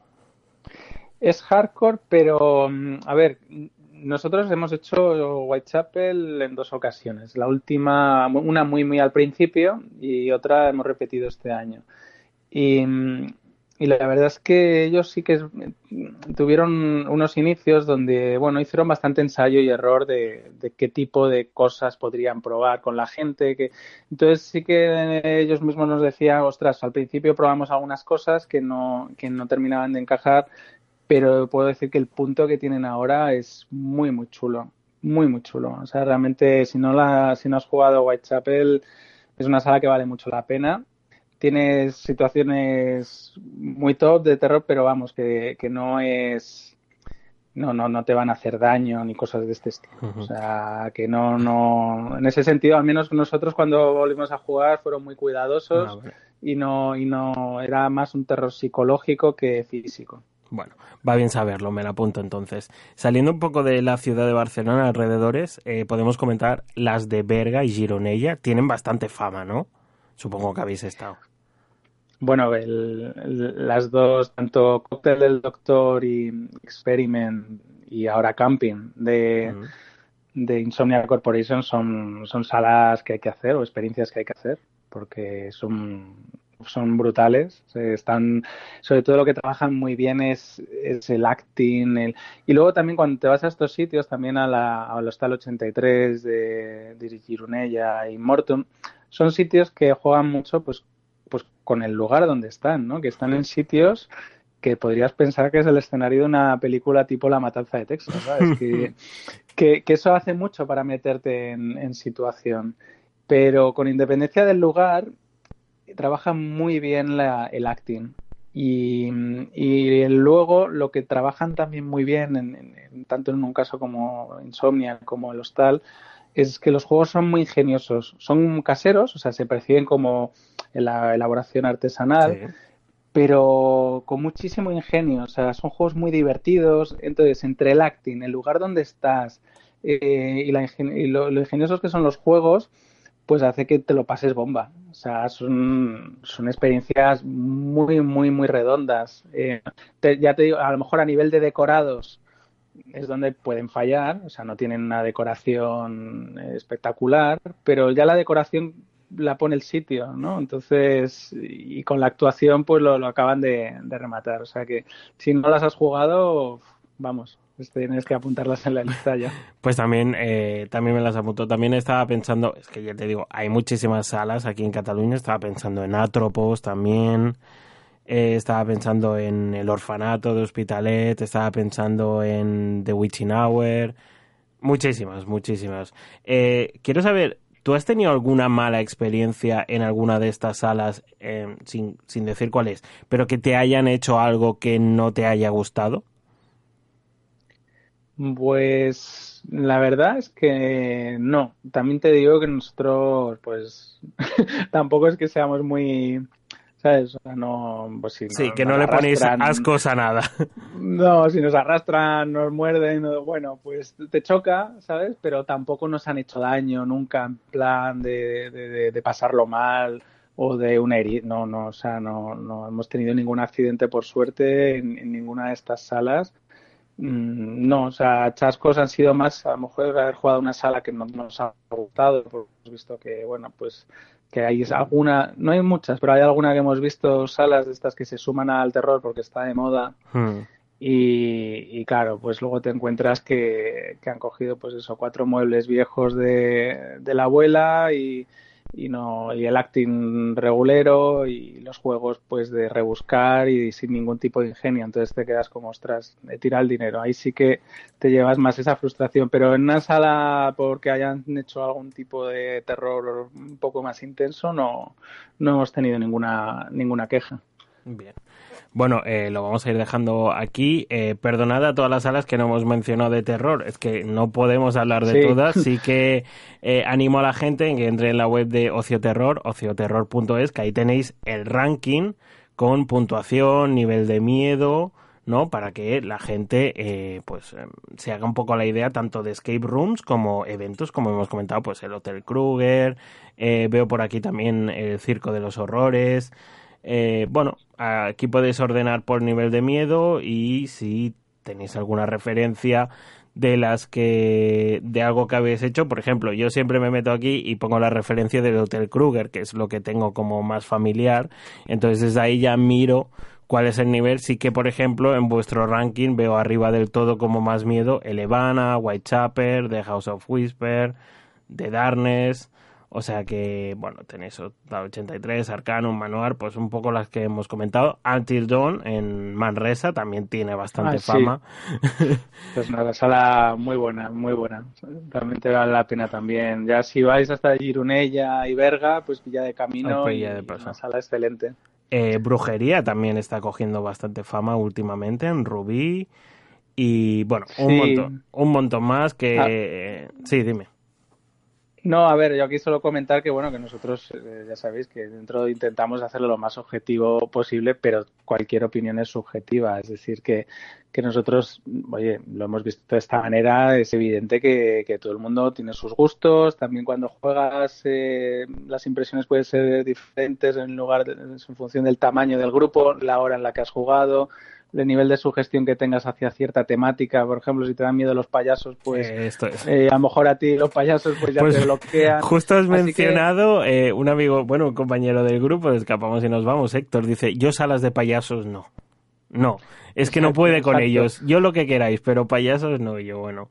Es hardcore, pero mm, a ver, nosotros hemos hecho Whitechapel en dos ocasiones. La última, una muy, muy al principio y otra hemos repetido este año. Y, y la verdad es que ellos sí que tuvieron unos inicios donde, bueno, hicieron bastante ensayo y error de, de, qué tipo de cosas podrían probar con la gente. Que... Entonces sí que ellos mismos nos decían, ostras, al principio probamos algunas cosas que no, que no terminaban de encajar pero puedo decir que el punto que tienen ahora es muy, muy chulo. Muy, muy chulo. O sea, realmente, si no, la, si no has jugado Whitechapel, es una sala que vale mucho la pena. Tienes situaciones muy top de terror, pero vamos, que, que no es. No, no, no te van a hacer daño ni cosas de este estilo. O sea, que no, no. En ese sentido, al menos nosotros cuando volvimos a jugar fueron muy cuidadosos ah, y no, y no. Era más un terror psicológico que físico. Bueno, va bien saberlo, me la apunto entonces. Saliendo un poco de la ciudad de Barcelona, alrededores, eh, podemos comentar las de Berga y Gironella. Tienen bastante fama, ¿no? Supongo que habéis estado. Bueno, las dos, tanto Cóctel del Doctor y Experiment y ahora Camping de, de Insomnia Corporation son, son salas que hay que hacer o experiencias que hay que hacer porque son son brutales. Están, sobre todo lo que trabajan muy bien es, es el acting. El, y luego también cuando te vas a estos sitios, también a la, al Hostal 83 de, de Girunella y Morton, son sitios que juegan mucho pues, pues con el lugar donde están, ¿no? que están en sitios que podrías pensar que es el escenario de una película tipo La Matanza de Texas, ¿sabes? (laughs) que, que, que, eso hace mucho para meterte en, en situación. Pero con independencia del lugar, trabaja muy bien la, el acting. Y, y, luego lo que trabajan también muy bien, en, tanto en un caso como Insomnia como el Hostal, es que los juegos son muy ingeniosos. Son caseros, o sea, se perciben como la elaboración artesanal, pero con muchísimo ingenio. O sea, son juegos muy divertidos. Entonces, entre el acting, el lugar donde estás eh, y, la, y lo, lo ingeniosos que son los juegos, pues hace que te lo pases bomba. O sea, son, son experiencias muy, muy, muy redondas. Eh, ya te digo, a lo mejor a nivel de decorados es donde pueden fallar, o sea, no tienen una decoración espectacular, pero ya la decoración la pone el sitio, ¿no? Entonces, y con la actuación, pues lo, lo acaban de, de rematar. O sea que si no las has jugado, vamos, pues tienes que apuntarlas en la lista ya. (laughs) Pues también, eh, también me las apunto. También estaba pensando, es que ya te digo, hay muchísimas salas aquí en Cataluña. Estaba pensando en Atropos también. Eh, estaba pensando en el orfanato de Hospitalet. Estaba pensando en The Witching Hour. Muchísimas, muchísimas. Eh, quiero saber, ¿tú has tenido alguna mala experiencia en alguna de estas salas, sin, sin decir cuál es, pero que te hayan hecho algo que no te haya gustado? Pues la verdad es que no. También te digo que nosotros, pues, (laughs) tampoco es que seamos muy, ¿sabes? O sea, no, pues sí. que no le ponéis ascos a nada. (laughs) No, si nos arrastran, nos muerden, bueno, pues te choca, ¿sabes? Pero tampoco nos han hecho daño nunca en plan de, de, de pasarlo mal o de una herida. No, no, o sea, no, no hemos tenido ningún accidente por suerte en, en ninguna de estas salas Mm, no, o sea, chascos han sido más, a lo mejor haber jugado una sala que no nos ha gustado, hemos visto que, bueno, pues que hay alguna, no hay muchas, pero hay alguna que hemos visto salas de estas que se suman al terror porque está de moda. Hmm. Y, y, claro, pues luego te encuentras que, que, han cogido pues eso, cuatro muebles viejos de, de la abuela y, y no y el acting regulero y los juegos pues de rebuscar y sin ningún tipo de ingenio. Entonces te quedas como ostras he tirado el dinero ahí sí que te llevas más esa frustración pero en una sala porque hayan hecho algún tipo de terror un poco más intenso no no hemos tenido ninguna ninguna queja bien bueno, eh, lo vamos a ir dejando aquí. Eh, perdonad a todas las salas que no hemos mencionado de terror. Es que no podemos hablar de todas. Sí (laughs) que eh, animo a la gente en que entre en la web de Ocio Terror, ocioterror.es, que ahí tenéis el ranking con puntuación, nivel de miedo, ¿no? Para que la gente, eh, pues, em, se haga un poco la idea tanto de escape rooms como eventos, como hemos comentado, pues el Hotel Kruger, eh, veo por aquí también el Circo de los Horrores, eh, bueno, aquí podéis ordenar por nivel de miedo y si tenéis alguna referencia de las que de algo que habéis hecho, por ejemplo, yo siempre me meto aquí y pongo la referencia del Hotel Kruger, que es lo que tengo como más familiar, entonces desde ahí ya miro cuál es el nivel, sí que por ejemplo en vuestro ranking veo arriba del todo como más miedo el Evana, Whitechapel, The House of Whisper, The Darkness, o sea que, bueno, tenéis 83, Arcanum, Manuar, pues un poco las que hemos comentado. Until Dawn en Manresa también tiene bastante ah, fama. (laughs) Pues una sala muy buena, muy buena. Realmente vale la pena también. Ya si vais hasta Girunella y Berga, pues ya de camino. Pues de una sala excelente. Eh, brujería también está cogiendo bastante fama últimamente en Rubí. Y bueno, un, montón, un montón más que... Ah. sí, dime. No, a ver, yo aquí solo comentar que bueno, que nosotros eh, ya sabéis que dentro intentamos hacerlo lo más objetivo posible, pero cualquier opinión es subjetiva, es decir, que, que nosotros, oye, lo hemos visto de esta manera, es evidente que, que todo el mundo tiene sus gustos, también cuando juegas eh, las impresiones pueden ser diferentes en lugar de, en función del tamaño del grupo, la hora en la que has jugado, el nivel de sugestión que tengas hacia cierta temática. Por ejemplo, si te dan miedo los payasos, pues eh, a lo mejor a ti los payasos pues ya pues te bloquean. Justo has mencionado eh, un amigo, bueno, un compañero del grupo, escapamos y nos vamos, Héctor, dice, yo salas de payasos no. No, es que no puede con ellos. Yo lo que queráis, pero payasos no. yo, bueno.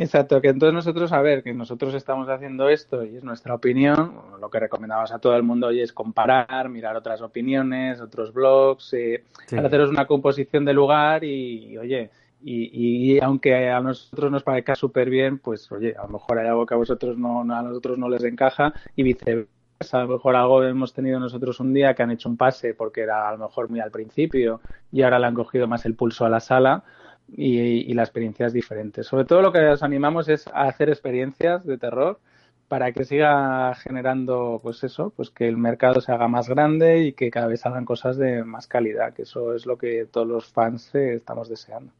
Exacto, que entonces nosotros, a ver, que nosotros estamos haciendo esto y es nuestra opinión, lo que recomendamos a todo el mundo hoy es comparar, mirar otras opiniones, otros blogs, eh, haceros una composición de lugar y, oye, y, y, aunque a nosotros nos parezca súper bien, pues oye, a lo mejor hay algo que a vosotros no, a nosotros no les encaja y viceversa. A lo mejor algo hemos tenido nosotros un día que han hecho un pase porque era a lo mejor muy al principio y ahora le han cogido más el pulso a la sala y, la experiencia es diferente. Sobre todo lo que os animamos es a hacer experiencias de terror para que siga generando, pues eso, pues que el mercado se haga más grande y que cada vez hagan cosas de más calidad, que eso es lo que todos los fans eh, estamos deseando.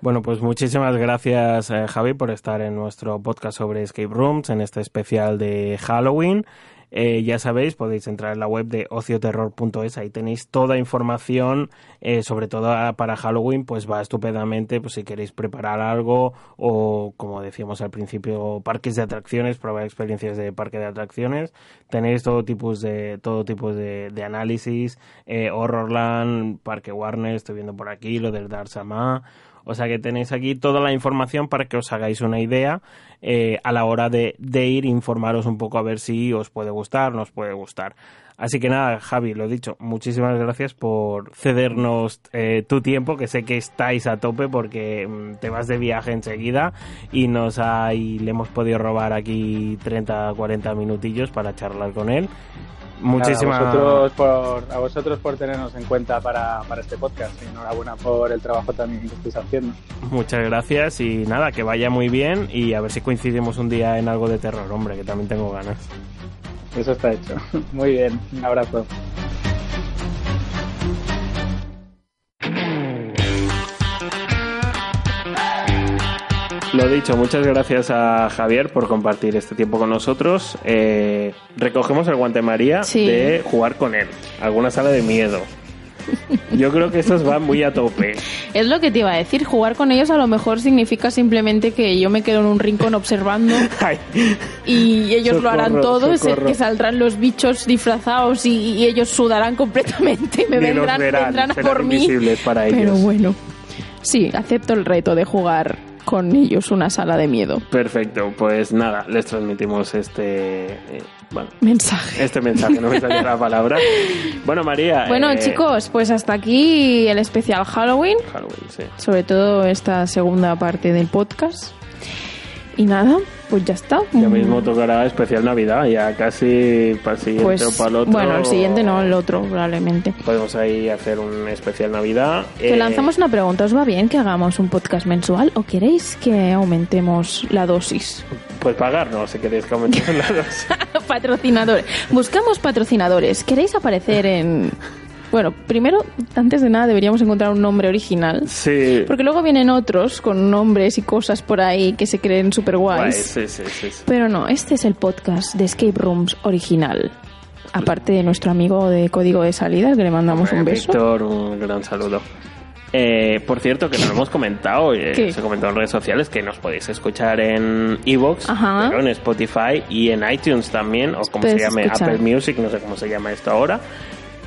Bueno, pues muchísimas gracias eh, Javi por estar en nuestro podcast sobre escape rooms, en este especial de Halloween. Eh, ya sabéis, podéis entrar en la web de ocioterror.es, ahí tenéis toda información, eh, sobre todo para Halloween, pues va estupendamente, pues si queréis preparar algo o, como decíamos al principio, parques de atracciones, probar experiencias de parque de atracciones, tenéis todo tipo de, todo de, análisis, eh, Horrorland, Parque Warner, estoy viendo por aquí, lo del Dar Sama, o sea que tenéis aquí toda la información para que os hagáis una idea eh, a la hora de, de, ir informaros un poco a ver si os puede gustar, nos puede gustar. Así que nada, Javi, lo dicho, muchísimas gracias por cedernos eh, tu tiempo, que sé que estáis a tope porque mm, te vas de viaje enseguida y nos ha, y le hemos podido robar aquí 30, 40 minutillos para charlar con él. Muchísimas gracias a vosotros por, a vosotros por tenernos en cuenta para, para este podcast. Y enhorabuena por el trabajo también que estáis haciendo. Muchas gracias y nada, que vaya muy bien y a ver si coincidimos un día en algo de terror, hombre, que también tengo ganas. Eso está hecho. (laughs) Muy bien, un abrazo. Lo dicho, muchas gracias a Javier por compartir este tiempo con nosotros. Eh, recogemos el guante María de jugar con él. Alguna sala de miedo. (laughs) Yo creo que estos van muy a tope. Es lo que te iba a decir, jugar con ellos a lo mejor significa simplemente que yo me quedo en un rincón observando (laughs) y ellos lo harán todo, es que saldrán los bichos disfrazados y, ellos sudarán completamente me vendrán, vendrán, a por mí. Para ellos. Pero bueno. Sí, acepto el reto de jugar con ellos una sala de miedo. Perfecto, pues nada, les transmitimos este... eh, bueno, Mensaje. este mensaje, no me salía la palabra. (laughs) Bueno, María... Bueno, eh, chicos, pues hasta aquí el especial Halloween. Halloween, sí. sobre todo esta segunda parte del podcast. Y nada, pues ya está. Ya mismo tocará especial Navidad, ya casi para el siguiente Pues, o para el otro. bueno, el siguiente no, el otro probablemente. Podemos ahí hacer un especial Navidad. Que Eh, lanzamos una pregunta, ¿os va bien que hagamos un podcast mensual o queréis que aumentemos la dosis? Pues pagarnos si queréis que aumentemos la dosis. (laughs) patrocinadores. Buscamos patrocinadores. ¿Queréis aparecer en... Bueno, primero, antes de nada, deberíamos encontrar un nombre original. Sí. Porque luego vienen otros con nombres y cosas por ahí que se creen super Guay, guays. sí, sí, sí, sí. Pero no, este es el podcast de Escape Rooms original. Aparte de nuestro amigo de código de salida, al que le mandamos un Hombre, beso. Víctor, un gran saludo. Eh, por cierto, que no lo hemos comentado, eh, se comentado en redes sociales que nos podéis escuchar en Evox, pero en Spotify y en iTunes también, o como se llame, escuchar. Apple Music, no sé cómo se llama esto ahora,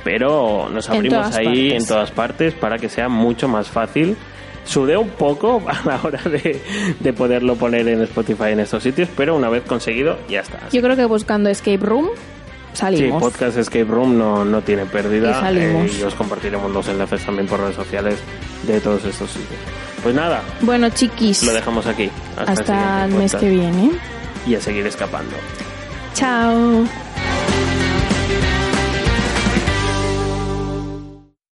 pero nos abrimos ahí partes. en todas partes para que sea mucho más fácil. Sudé un poco (laughs) a la hora de, de poderlo poner en Spotify en estos sitios, pero una vez conseguido, ya está. Yo creo que buscando Escape Room Sí, salimos. Podcast Escape Room no, no tiene pérdida. Y salimos. eh, y os compartiremos los enlaces también por redes sociales de todos estos sitios. Pues nada, bueno, chiquis, lo dejamos aquí. Hasta, hasta el mes que viene. Y a seguir escapando. Chao.